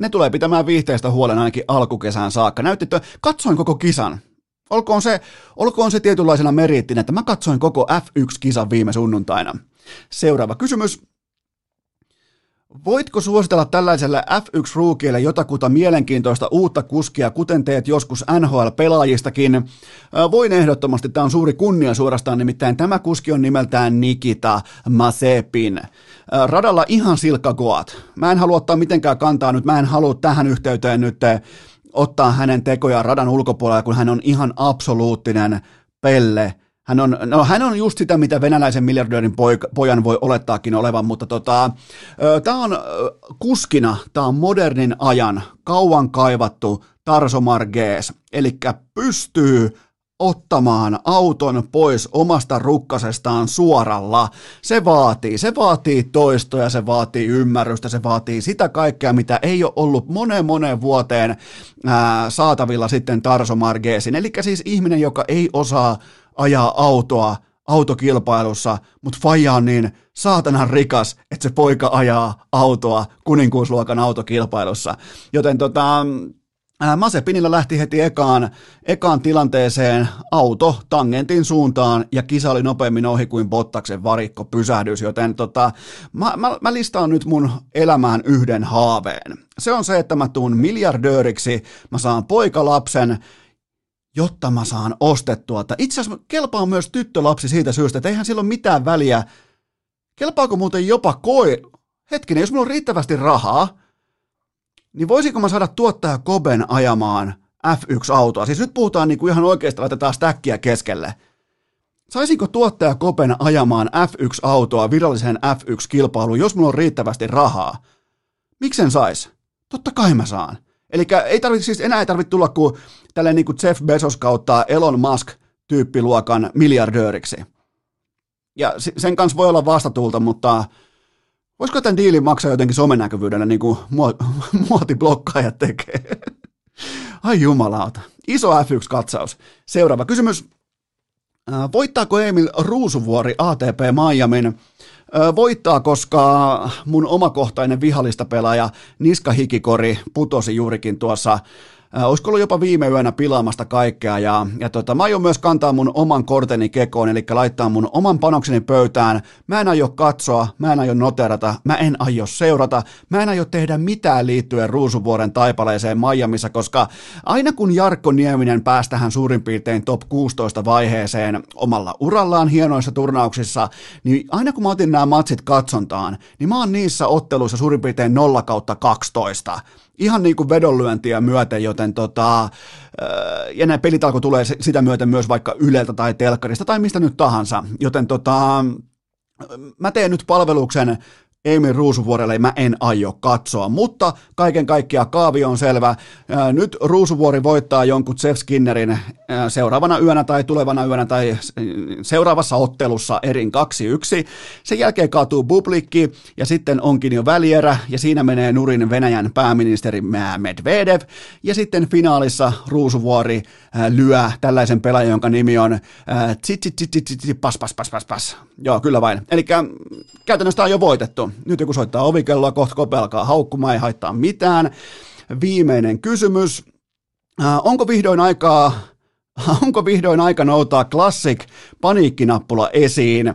ne tulee pitämään viihteistä huolen ainakin alkukesään saakka. Näytti, katsoin koko kisan. Olkoon se, olkoon se tietynlaisena meriittinä, että mä katsoin koko F1-kisan viime sunnuntaina. Seuraava kysymys. Voitko suositella tällaiselle F1-ruukille jotakuta mielenkiintoista uutta kuskia, kuten teet joskus NHL-pelaajistakin? Voin ehdottomasti, tämä on suuri kunnia suorastaan, nimittäin tämä kuski on nimeltään Nikita Masepin. Radalla ihan silkkakoat. Mä en halua ottaa mitenkään kantaa nyt, mä en halua tähän yhteyteen nyt ottaa hänen tekojaan radan ulkopuolella, kun hän on ihan absoluuttinen pelle. Hän on, no, hän on just sitä, mitä venäläisen miljardöörin pojan voi olettaakin olevan, mutta tota, tämä on kuskina, tämä on modernin ajan, kauan kaivattu Tarso Margees, eli pystyy ottamaan auton pois omasta rukkasestaan suoralla. Se vaatii, se vaatii toistoja, se vaatii ymmärrystä, se vaatii sitä kaikkea, mitä ei ole ollut moneen moneen vuoteen ää, saatavilla sitten Tarso Margeesin. Eli siis ihminen, joka ei osaa ajaa autoa autokilpailussa, mutta faija on niin saatanan rikas, että se poika ajaa autoa kuninkuusluokan autokilpailussa. Joten tota, Masepinilla lähti heti ekaan, ekaan tilanteeseen auto tangentin suuntaan ja kisa oli nopeammin ohi kuin Bottaksen varikko pysähdys, joten tota, mä, mä, mä listaan nyt mun elämään yhden haaveen. Se on se, että mä tuun miljardööriksi, mä saan poikalapsen, jotta mä saan ostettua. Itse asiassa kelpaa myös tyttölapsi siitä syystä, että eihän sillä ole mitään väliä. Kelpaako muuten jopa koi... Hetkinen, jos mulla on riittävästi rahaa, niin voisiko mä saada tuottaja Koben ajamaan F1-autoa? Siis nyt puhutaan niin kuin ihan oikeasti, laitetaan stäkkiä keskelle. Saisinko tuottaja Koben ajamaan F1-autoa viralliseen F1-kilpailuun, jos mulla on riittävästi rahaa? Miksen sais? Totta kai mä saan. Eli ei tarvitse, siis enää ei tarvitse tulla kuin tällainen niin kuin Jeff Bezos kautta Elon Musk tyyppiluokan miljardööriksi. Ja sen kanssa voi olla vastatulta, mutta voisiko tämän diilin maksaa jotenkin somenäkyvyydellä niin kuin muotiblokkaaja tekee? Ai jumalauta. Iso F1-katsaus. Seuraava kysymys. Voittaako Emil Ruusuvuori ATP Miamin? Voittaa, koska mun omakohtainen vihallista pelaaja Niska Hikikori putosi juurikin tuossa äh, olisiko ollut jopa viime yönä pilaamasta kaikkea, ja, ja tota, mä aion myös kantaa mun oman korteni kekoon, eli laittaa mun oman panokseni pöytään. Mä en aio katsoa, mä en aio noterata, mä en aio seurata, mä en aio tehdä mitään liittyen Ruusuvuoren taipaleeseen Miamiissa, koska aina kun Jarkko Nieminen pääsi tähän suurin piirtein top 16 vaiheeseen omalla urallaan hienoissa turnauksissa, niin aina kun mä otin nämä matsit katsontaan, niin mä oon niissä otteluissa suurin piirtein 0 kautta 12 ihan niin kuin vedonlyöntiä myöten, joten tota, ja nämä pelit alkoi tulee sitä myöten myös vaikka Yleltä tai Telkkarista tai mistä nyt tahansa, joten tota, mä teen nyt palveluksen Emil Ruusuvuorelle mä en aio katsoa, mutta kaiken kaikkiaan kaavi on selvä. Nyt Ruusuvuori voittaa jonkun Jeff Skinnerin seuraavana yönä tai tulevana yönä tai seuraavassa ottelussa erin 2-1. Sen jälkeen kaatuu Bublikki ja sitten onkin jo välierä ja siinä menee nurin Venäjän pääministeri Medvedev ja sitten finaalissa Ruusuvuori lyö tällaisen pelaajan, jonka nimi on pas pas pas pas pas. Joo, kyllä vain. Eli käytännössä on jo voitettu. Nyt joku soittaa ovikelloa, kohta kope alkaa haukkumaan, ei haittaa mitään. Viimeinen kysymys. onko vihdoin aikaa onko vihdoin aika noutaa Classic paniikkinappula esiin?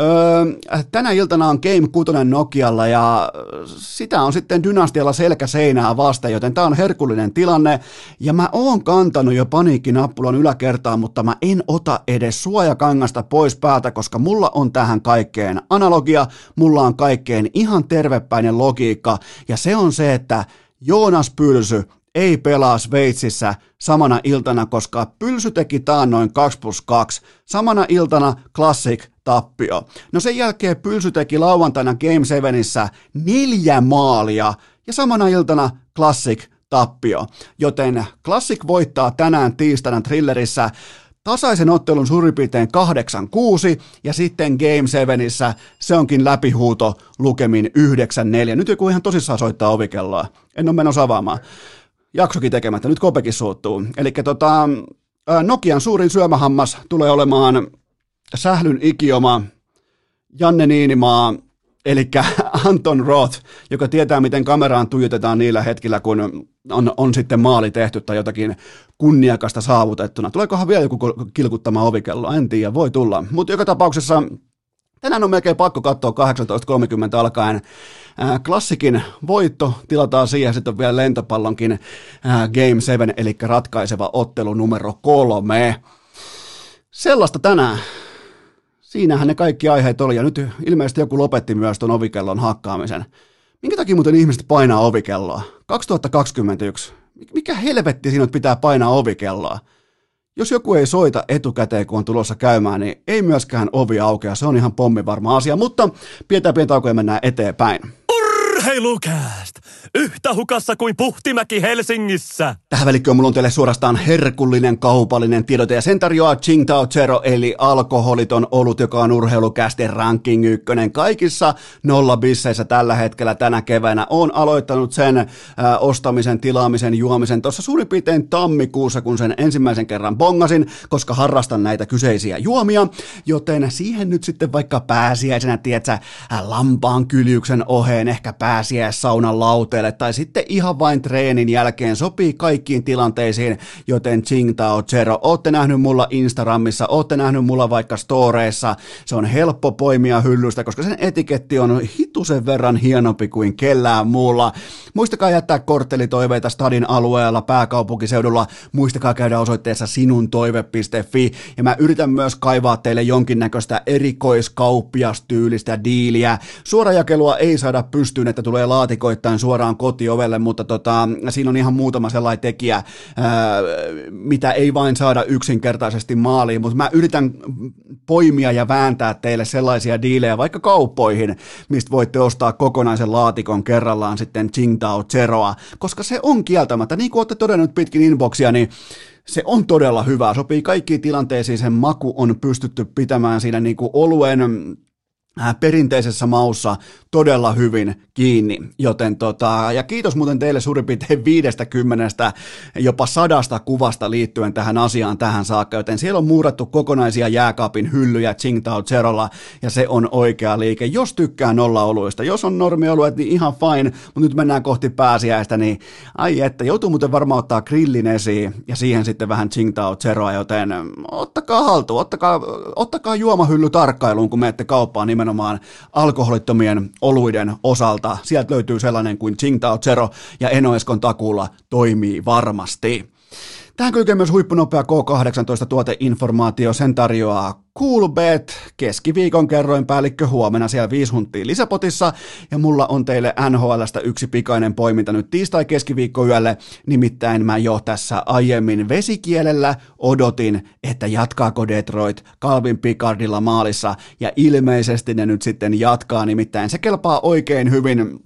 Öö, tänä iltana on Game 6 Nokialla ja sitä on sitten Dynastialla selkä seinää vasta, joten tämä on herkullinen tilanne. Ja mä oon kantanut jo paniikkinappulan yläkertaan, mutta mä en ota edes suojakangasta pois päältä, koska mulla on tähän kaikkeen analogia, mulla on kaikkeen ihan tervepäinen logiikka ja se on se, että Joonas Pylsy ei pelaa Sveitsissä samana iltana, koska Pylsy teki taannoin 2 plus 2. Samana iltana Classic tappio. No sen jälkeen Pylsy teki lauantaina Game 7 neljä maalia ja samana iltana Classic tappio. Joten Classic voittaa tänään tiistaina thrillerissä tasaisen ottelun suurin piirtein 8-6 ja sitten Game 7 se onkin läpihuuto lukemin 9-4. Nyt joku ihan tosissaan soittaa ovikelloa. En ole menossa avaamaan jaksokin tekemättä, nyt Kopekin suuttuu. Eli tota, Nokian suurin syömähammas tulee olemaan sählyn ikioma Janne Niinimaa, eli Anton Roth, joka tietää, miten kameraan tuijotetaan niillä hetkillä, kun on, on sitten maali tehty tai jotakin kunniakasta saavutettuna. Tuleekohan vielä joku kilkuttama ovikello? En tiedä, voi tulla. Mutta joka tapauksessa Tänään on melkein pakko katsoa 18.30 alkaen klassikin voitto, tilataan siihen sitten vielä lentopallonkin Game 7, eli ratkaiseva ottelu numero kolme. Sellaista tänään. Siinähän ne kaikki aiheet oli, ja nyt ilmeisesti joku lopetti myös tuon ovikellon hakkaamisen. Minkä takia muuten ihmiset painaa ovikelloa? 2021. Mikä helvetti siinä pitää painaa ovikelloa? Jos joku ei soita etukäteen, kun on tulossa käymään, niin ei myöskään ovi aukea. Se on ihan pommivarma asia, mutta pidetään pientä taukoa ja mennään eteenpäin. Urheilukääst! Yhtä hukassa kuin Puhtimäki Helsingissä! Tähän välikköön mulla on teille suorastaan herkullinen kaupallinen tiedote ja sen tarjoaa Tsingtao Zero eli alkoholiton olut, joka on urheilukästen ranking ykkönen kaikissa nollabisseissä tällä hetkellä tänä keväänä. On aloittanut sen äh, ostamisen, tilaamisen, juomisen tuossa suurin piirtein tammikuussa, kun sen ensimmäisen kerran bongasin, koska harrastan näitä kyseisiä juomia, joten siihen nyt sitten vaikka pääsiäisenä, tietsä, lampaan kyljyksen oheen ehkä saunan lauteelle tai sitten ihan vain treenin jälkeen sopii kaikkiin tilanteisiin, joten Tsingtao Zero. Ootte nähnyt mulla Instagramissa, ootte nähnyt mulla vaikka storeissa, se on helppo poimia hyllystä, koska sen etiketti on hitusen verran hienompi kuin kellään muulla. Muistakaa jättää korttelitoiveita stadin alueella, pääkaupunkiseudulla, muistakaa käydä osoitteessa sinuntoive.fi ja mä yritän myös kaivaa teille jonkinnäköistä erikoiskauppiastyylistä diiliä. Suorajakelua ei saada pystyyn, että tulee laatikoittain suoraan kotiovelle, mutta tota, siinä on ihan muutama sellainen tekijä, ää, mitä ei vain saada yksinkertaisesti maaliin, mutta mä yritän poimia ja vääntää teille sellaisia diilejä vaikka kauppoihin, mistä voitte ostaa kokonaisen laatikon kerrallaan sitten Tsingtao Zeroa, koska se on kieltämättä, niin kuin olette todennut pitkin inboxia, niin se on todella hyvä, sopii kaikkiin tilanteisiin, sen maku on pystytty pitämään siinä niin kuin oluen perinteisessä maussa todella hyvin kiinni, joten tota, ja kiitos muuten teille suurin piirtein 50 jopa sadasta kuvasta liittyen tähän asiaan tähän saakka, joten siellä on muurattu kokonaisia jääkaapin hyllyjä Tsingtao Zerolla, ja se on oikea liike, jos tykkää nollaoluista, jos on normioluet, niin ihan fine, mutta nyt mennään kohti pääsiäistä, niin ai että, joutuu muuten varmaan ottaa grillin esiin, ja siihen sitten vähän Tsingtao Zeroa, joten ottakaa haltuun, ottakaa, ottakaa juomahylly tarkkailuun, kun menette kauppaan nimenomaan nimenomaan alkoholittomien oluiden osalta. Sieltä löytyy sellainen kuin Tsingtao Zero ja Enoeskon takuulla toimii varmasti. Tähän kylkee myös huippunopea K18 tuoteinformaatio, sen tarjoaa Coolbet, keskiviikon kerroin päällikkö huomenna siellä viisi huntia lisäpotissa, ja mulla on teille NHLstä yksi pikainen poiminta nyt tiistai keskiviikkoyölle, nimittäin mä jo tässä aiemmin vesikielellä odotin, että jatkaako Detroit Calvin Picardilla maalissa, ja ilmeisesti ne nyt sitten jatkaa, nimittäin se kelpaa oikein hyvin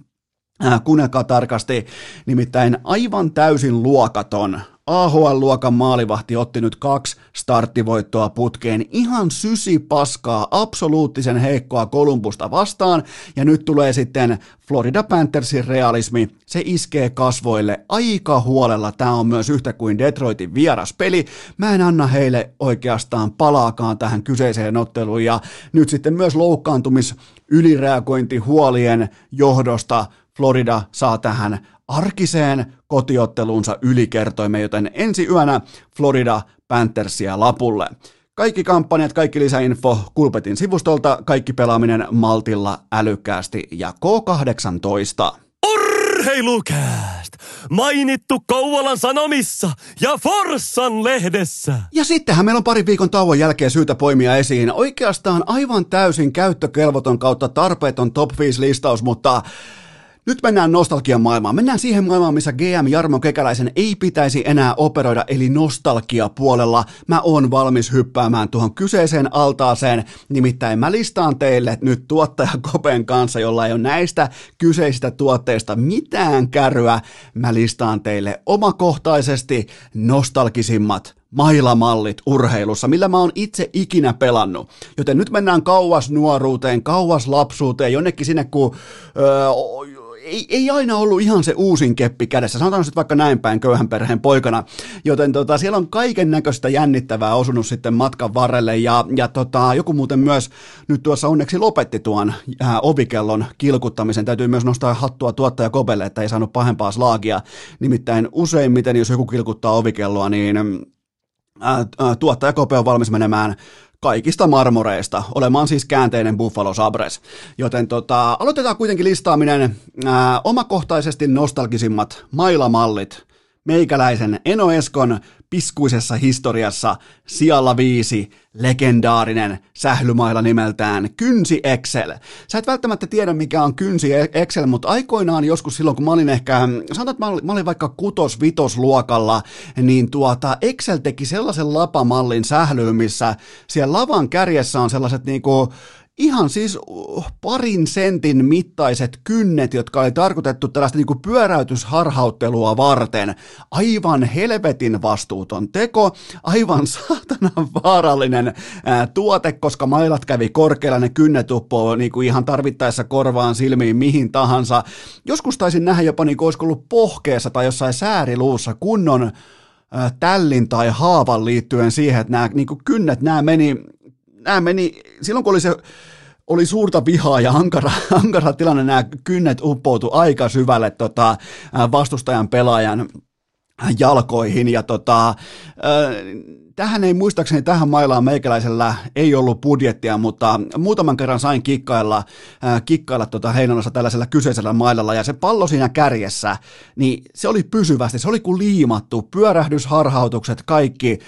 äh, kuunnelkaa tarkasti, nimittäin aivan täysin luokaton AHL-luokan maalivahti otti nyt kaksi starttivoittoa putkeen. Ihan sysi paskaa, absoluuttisen heikkoa Kolumbusta vastaan. Ja nyt tulee sitten Florida Panthersin realismi. Se iskee kasvoille aika huolella. Tämä on myös yhtä kuin Detroitin vieras peli. Mä en anna heille oikeastaan palaakaan tähän kyseiseen otteluun. Ja nyt sitten myös loukkaantumis ylireagointi huolien johdosta Florida saa tähän arkiseen kotiotteluunsa ylikertoimme, joten ensi yönä Florida Panthersia lapulle. Kaikki kampanjat, kaikki lisäinfo Kulpetin sivustolta, kaikki pelaaminen maltilla, älykkäästi ja K18. Urheilukääst! Mainittu Kouvolan Sanomissa ja Forssan lehdessä. Ja sittenhän meillä on pari viikon tauon jälkeen syytä poimia esiin. Oikeastaan aivan täysin käyttökelvoton kautta tarpeeton top 5 listaus, mutta nyt mennään nostalgian maailmaan. Mennään siihen maailmaan, missä GM Jarmo Kekäläisen ei pitäisi enää operoida, eli nostalgia puolella. Mä oon valmis hyppäämään tuohon kyseiseen altaaseen, nimittäin mä listaan teille nyt tuottaja Kopen kanssa, jolla ei ole näistä kyseisistä tuotteista mitään kärryä. Mä listaan teille omakohtaisesti nostalgisimmat mailamallit urheilussa, millä mä oon itse ikinä pelannut. Joten nyt mennään kauas nuoruuteen, kauas lapsuuteen, jonnekin sinne, kun öö, ei, ei aina ollut ihan se uusin keppi kädessä, sanotaan sitten vaikka näin päin köyhän perheen poikana, joten tota, siellä on kaiken näköistä jännittävää osunut sitten matkan varrelle. Ja, ja tota, joku muuten myös nyt tuossa onneksi lopetti tuon ää, ovikellon kilkuttamisen, täytyy myös nostaa hattua tuottaja Kobelle, että ei saanut pahempaa slaagia, nimittäin useimmiten jos joku kilkuttaa ovikelloa, niin tuottaja Kope on valmis menemään kaikista marmoreista, olemaan siis käänteinen Buffalo Sabres. Joten tota, aloitetaan kuitenkin listaaminen ää, omakohtaisesti nostalgisimmat mailamallit meikäläisen Eno Eskon piskuisessa historiassa sijalla viisi legendaarinen sählymailla nimeltään Kynsi Excel. Sä et välttämättä tiedä, mikä on Kynsi Excel, mutta aikoinaan joskus silloin, kun mä olin ehkä, sanotaan, että mä olin, mä olin vaikka kutos-vitos luokalla, niin tuota, Excel teki sellaisen lapamallin sählyyn, missä siellä lavan kärjessä on sellaiset niinku ihan siis parin sentin mittaiset kynnet, jotka oli tarkoitettu tällaista niin pyöräytysharhauttelua varten. Aivan helvetin vastuuton teko, aivan saatanan vaarallinen ää, tuote, koska mailat kävi korkealla, ne kynnet uppoo niin kuin ihan tarvittaessa korvaan silmiin mihin tahansa. Joskus taisin nähdä jopa niin kuin ollut pohkeessa tai jossain sääriluussa kunnon tällin tai haavan liittyen siihen, että nämä niin kynnet, nämä meni nämä meni, silloin kun oli se oli suurta vihaa ja ankara, ankara tilanne, nämä kynnet uppoutu aika syvälle tota, vastustajan pelaajan jalkoihin ja tota, tähän ei muistaakseni tähän mailaan meikäläisellä ei ollut budjettia, mutta muutaman kerran sain kikkailla, kikkailla tota Heinolassa tällaisella kyseisellä mailalla ja se pallo siinä kärjessä, niin se oli pysyvästi, se oli kuin liimattu, pyörähdysharhautukset, kaikki,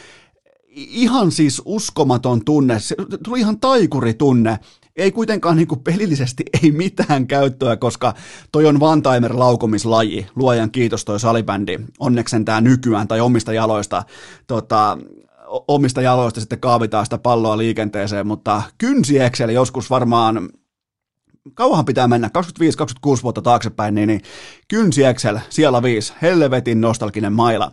ihan siis uskomaton tunne, se tuli ihan taikuritunne, Ei kuitenkaan niin pelillisesti ei mitään käyttöä, koska toi on one-timer laukomislaji. Luojan kiitos toi salibändi. Onneksen tämä nykyään tai omista jaloista tota, omista jaloista sitten kaavitaan sitä palloa liikenteeseen, mutta kynsi Excel joskus varmaan kauan pitää mennä, 25-26 vuotta taaksepäin, niin, niin kynsi Excel, siellä viisi, helvetin nostalginen maila.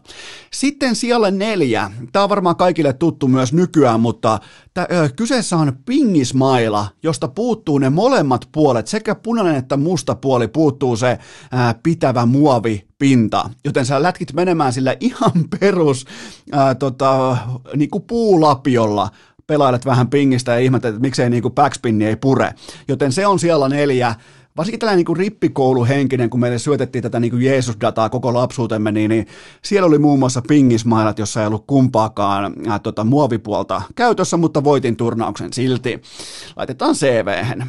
Sitten siellä neljä, tämä on varmaan kaikille tuttu myös nykyään, mutta tä, ö, kyseessä on pingismaila, josta puuttuu ne molemmat puolet, sekä punainen että musta puoli puuttuu se ää, pitävä muovi pinta, joten sä lätkit menemään sillä ihan perus ää, tota, niin kuin puulapiolla, pelailet vähän pingistä ja ihmettelet, että miksei niin kuin backspinni ei pure. Joten se on siellä neljä. Varsinkin tällainen niin rippikouluhenkinen, kun meille syötettiin tätä niin Jeesus-dataa koko lapsuutemme, niin, niin siellä oli muun muassa pingismailat, jossa ei ollut kumpaakaan ää, tota, muovipuolta käytössä, mutta voitin turnauksen silti. Laitetaan CV-hän.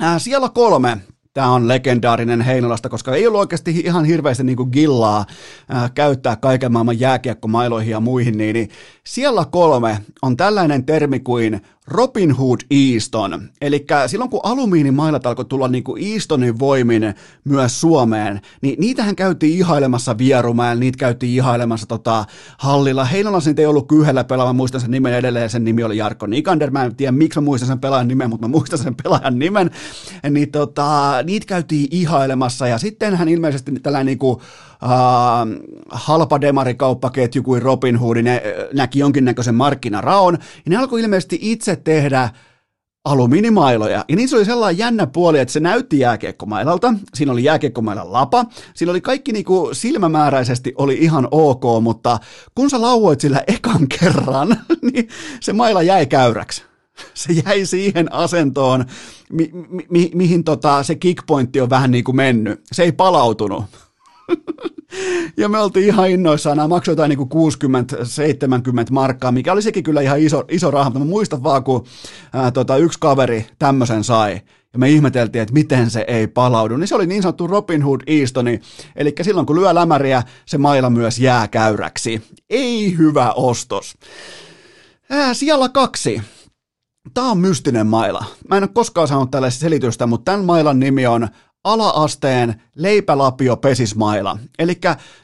Ää, siellä kolme, tämä on legendaarinen Heinolasta, koska ei ollut oikeasti ihan hirveästi niin gillaa ää, käyttää kaiken maailman jääkiekkomailoihin ja muihin, niin, niin siellä kolme on tällainen termi kuin Robin Hood Easton. Eli silloin kun alumiinimailat alkoi tulla niin kuin Eastonin voimin myös Suomeen, niin niitähän käytiin ihailemassa Vierumäellä, niitä käytiin ihailemassa tota, Hallilla. Heinolassa niitä ei ollut kyhdellä pelaamaan, muistan sen nimen edelleen, sen nimi oli Jarkko Nikander. Mä en tiedä, miksi mä muistan sen pelaajan nimen, mutta mä muistan sen pelaajan nimen. Niin tota, niitä käytiin ihailemassa ja sitten hän ilmeisesti tällainen niin kuin, halpa demarikauppaketju kuin Robin Hood, ne näki jonkinnäköisen markkinaraon, ja ne alkoi ilmeisesti itse tehdä alumiinimailoja. Ja niissä oli sellainen jännä puoli, että se näytti jääkiekkomailalta, siinä oli jääkiekkomailan lapa, siinä oli kaikki niinku silmämääräisesti oli ihan ok, mutta kun sä lauoit sillä ekan kerran, niin se maila jäi käyräksi. Se jäi siihen asentoon, mi- mi- mihin tota, se kickpointti on vähän niin kuin mennyt. Se ei palautunut. ja me oltiin ihan innoissaan, nämä maksoi jotain niin 60-70 markkaa, mikä oli sekin kyllä ihan iso, iso raha, mutta mä muistan vaan, kun ää, tota, yksi kaveri tämmöisen sai, ja me ihmeteltiin, että miten se ei palaudu, niin se oli niin sanottu Robin Hood Eastoni, eli silloin kun lyö lämäriä, se maila myös jää käyräksi. Ei hyvä ostos. Ää, siellä kaksi. Tämä on mystinen maila. Mä en ole koskaan saanut tälle selitystä, mutta tämän mailan nimi on alaasteen leipälapio pesismaila. Eli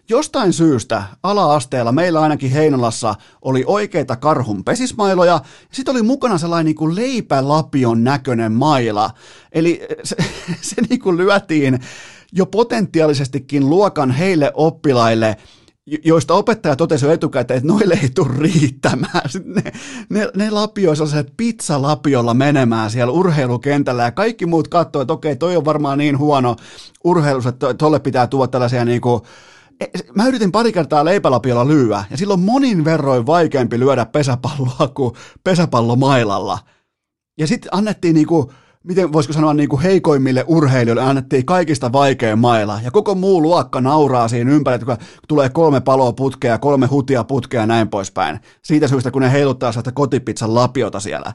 jostain syystä alaasteella meillä ainakin Heinolassa oli oikeita karhun pesismailoja, ja sitten oli mukana sellainen niin kuin leipälapion näköinen maila. Eli se, se niin kuin lyötiin jo potentiaalisestikin luokan heille oppilaille – joista opettaja totesi jo etukäteen, että noille ei tule riittämään. Sitten ne, ne, ne lapioi sellaisella pizzalapiolla menemään siellä urheilukentällä ja kaikki muut katsoivat, että okei, toi on varmaan niin huono urheilus, että tolle pitää tuoda tällaisia niin kuin, e, Mä yritin pari kertaa leipälapiolla lyöä, ja silloin monin verroin vaikeampi lyödä pesäpalloa kuin pesäpallomailalla. Ja sitten annettiin niinku, miten voisiko sanoa niin kuin heikoimmille urheilijoille annettiin kaikista vaikein maila. Ja koko muu luokka nauraa siinä ympärillä, kun tulee kolme paloa putkea, kolme hutia putkea ja näin poispäin. Siitä syystä, kun ne heiluttaa sitä kotipizzan lapiota siellä.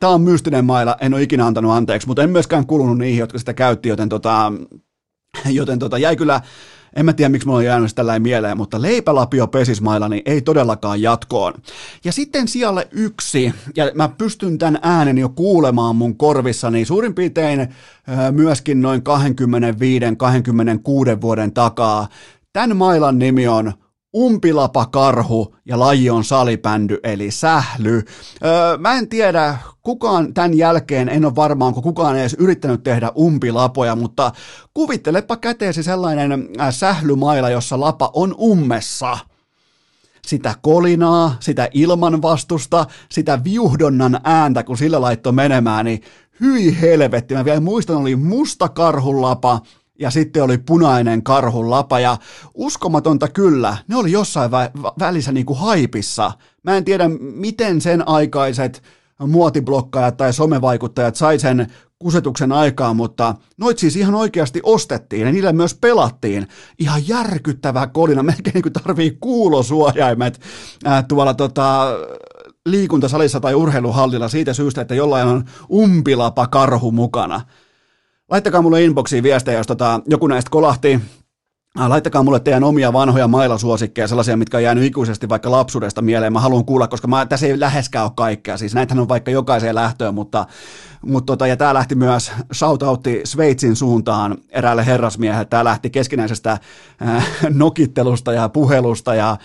Tämä on mystinen maila, en ole ikinä antanut anteeksi, mutta en myöskään kulunut niihin, jotka sitä käytti, joten, tota, joten tota, jäi kyllä en mä tiedä, miksi mulla on jäänyt tällä mieleen, mutta leipälapio pesismailla niin ei todellakaan jatkoon. Ja sitten siellä yksi, ja mä pystyn tämän äänen jo kuulemaan mun korvissani suurin piirtein myöskin noin 25-26 vuoden takaa. Tämän mailan nimi on umpilapa karhu ja laji on salipändy eli sähly. Öö, mä en tiedä, kukaan tämän jälkeen, en ole varmaan, kun kukaan edes yrittänyt tehdä umpilapoja, mutta kuvittelepa käteesi sellainen sählymaila, jossa lapa on ummessa sitä kolinaa, sitä ilmanvastusta, sitä viuhdonnan ääntä, kun sillä laitto menemään, niin hyi helvetti. Mä vielä muistan, oli musta karhulapa, ja sitten oli punainen karhun lapa ja uskomatonta kyllä, ne oli jossain vä- välissä niin kuin haipissa. Mä en tiedä, miten sen aikaiset muotiblokkajat tai somevaikuttajat sai sen kusetuksen aikaa, mutta noit siis ihan oikeasti ostettiin ja niillä myös pelattiin. Ihan järkyttävää kolina, melkein niin kuin tarvii kuulosuojaimet ää, tuolla tota, liikuntasalissa tai urheiluhallilla siitä syystä, että jollain on umpilapa karhu mukana. Laittakaa mulle inboxiin viestejä, jos tota, joku näistä kolahti. Laittakaa mulle teidän omia vanhoja mailasuosikkeja, sellaisia, mitkä on jäänyt ikuisesti vaikka lapsuudesta mieleen. Mä haluan kuulla, koska mä, tässä ei läheskään ole kaikkea. Siis näitähän on vaikka jokaiseen lähtöön, mutta, mutta tota, ja tämä lähti myös shoutoutti Sveitsin suuntaan eräälle herrasmiehelle. Tämä lähti keskinäisestä äh, nokittelusta ja puhelusta ja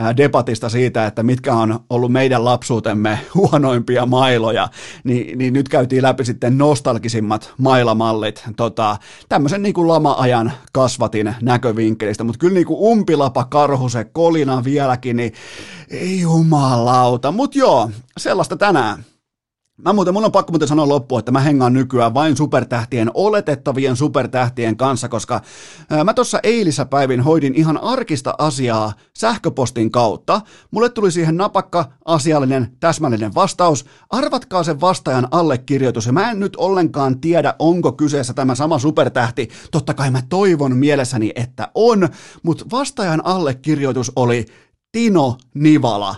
äh, debatista siitä, että mitkä on ollut meidän lapsuutemme huonoimpia mailoja. Ni, niin nyt käytiin läpi sitten nostalgisimmat mailamallit. Tota, tämmöisen niin kuin lama-ajan kasvatin näkövinkkelistä, mutta kyllä niin kuin umpilapa karhu se kolina vieläkin, niin ei jumalauta. Mutta joo, sellaista tänään. Mä muuten, mun on pakko muuten sanoa loppuun, että mä hengaan nykyään vain supertähtien, oletettavien supertähtien kanssa, koska mä tuossa eilissä päivin hoidin ihan arkista asiaa sähköpostin kautta. Mulle tuli siihen napakka, asiallinen, täsmällinen vastaus. Arvatkaa sen vastaajan allekirjoitus, ja mä en nyt ollenkaan tiedä, onko kyseessä tämä sama supertähti. Totta kai mä toivon mielessäni, että on, mutta vastaajan allekirjoitus oli Tino Nivala.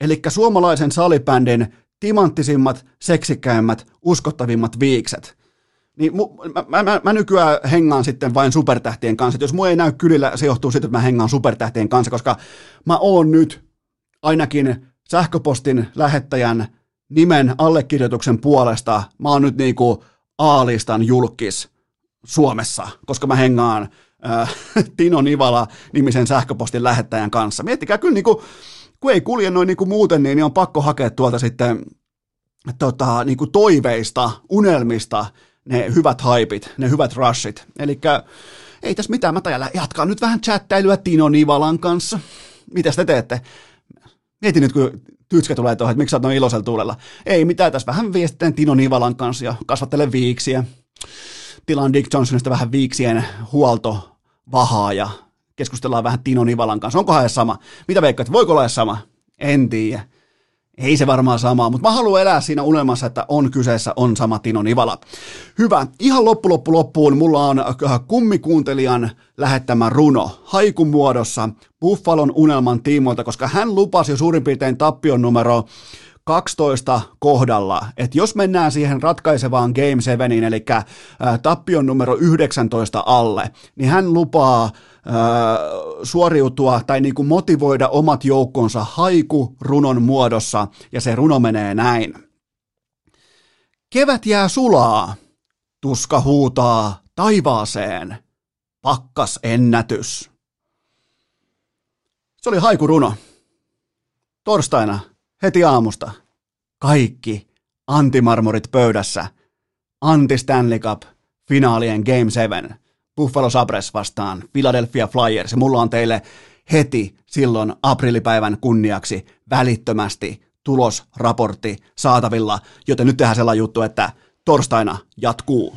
Eli suomalaisen salibändin timanttisimmat, seksikkäimmät, uskottavimmat viikset. Niin mu, mä, mä, mä, nykyään hengaan sitten vain supertähtien kanssa. Et jos mua ei näy kylillä, se johtuu siitä, että mä hengaan supertähtien kanssa, koska mä oon nyt ainakin sähköpostin lähettäjän nimen allekirjoituksen puolesta, mä oon nyt niinku A-listan julkis Suomessa, koska mä hengaan äh, Tino Nivala nimisen sähköpostin lähettäjän kanssa. Miettikää kyllä niinku, kun ei kulje noin niin kuin muuten, niin on pakko hakea tuolta sitten tota, niin kuin toiveista, unelmista ne hyvät haipit, ne hyvät rushit. Eli ei tässä mitään, mä tajalla jatkaa nyt vähän chattailyä Tino Nivalan kanssa. Mitä te teette? Mietin nyt, kun tytskä tulee tuohon, että miksi sä oot noin iloisella tuulella. Ei mitään, tässä vähän viestitään Tino Nivalan kanssa ja kasvattelen viiksiä. Tilaan Dick Johnsonista vähän viiksien huolto vahaa ja keskustellaan vähän Tino Nivalan kanssa. Onkohan edes sama? Mitä veikkaat, voiko olla sama? En tiedä. Ei se varmaan sama, mutta mä haluan elää siinä unelmassa, että on kyseessä on sama Tino Nivala. Hyvä. Ihan loppu loppu loppuun mulla on äh, kummikuuntelijan lähettämä runo haikun muodossa Buffalon unelman tiimoilta, koska hän lupasi jo suurin piirtein tappion numero 12 kohdalla, että jos mennään siihen ratkaisevaan Game 7, eli äh, tappion numero 19 alle, niin hän lupaa suoriutua tai niin kuin motivoida omat joukkonsa haiku runon muodossa, ja se runo menee näin. Kevät jää sulaa, tuska huutaa taivaaseen, pakkas ennätys. Se oli haiku runo. Torstaina, heti aamusta, kaikki antimarmorit pöydässä, anti Stanley Cup, finaalien Game 7 Buffalo Sabres vastaan Philadelphia Flyers. Ja mulla on teille heti silloin aprillipäivän kunniaksi välittömästi tulosraportti saatavilla, joten nyt tehdään sellainen juttu, että torstaina jatkuu.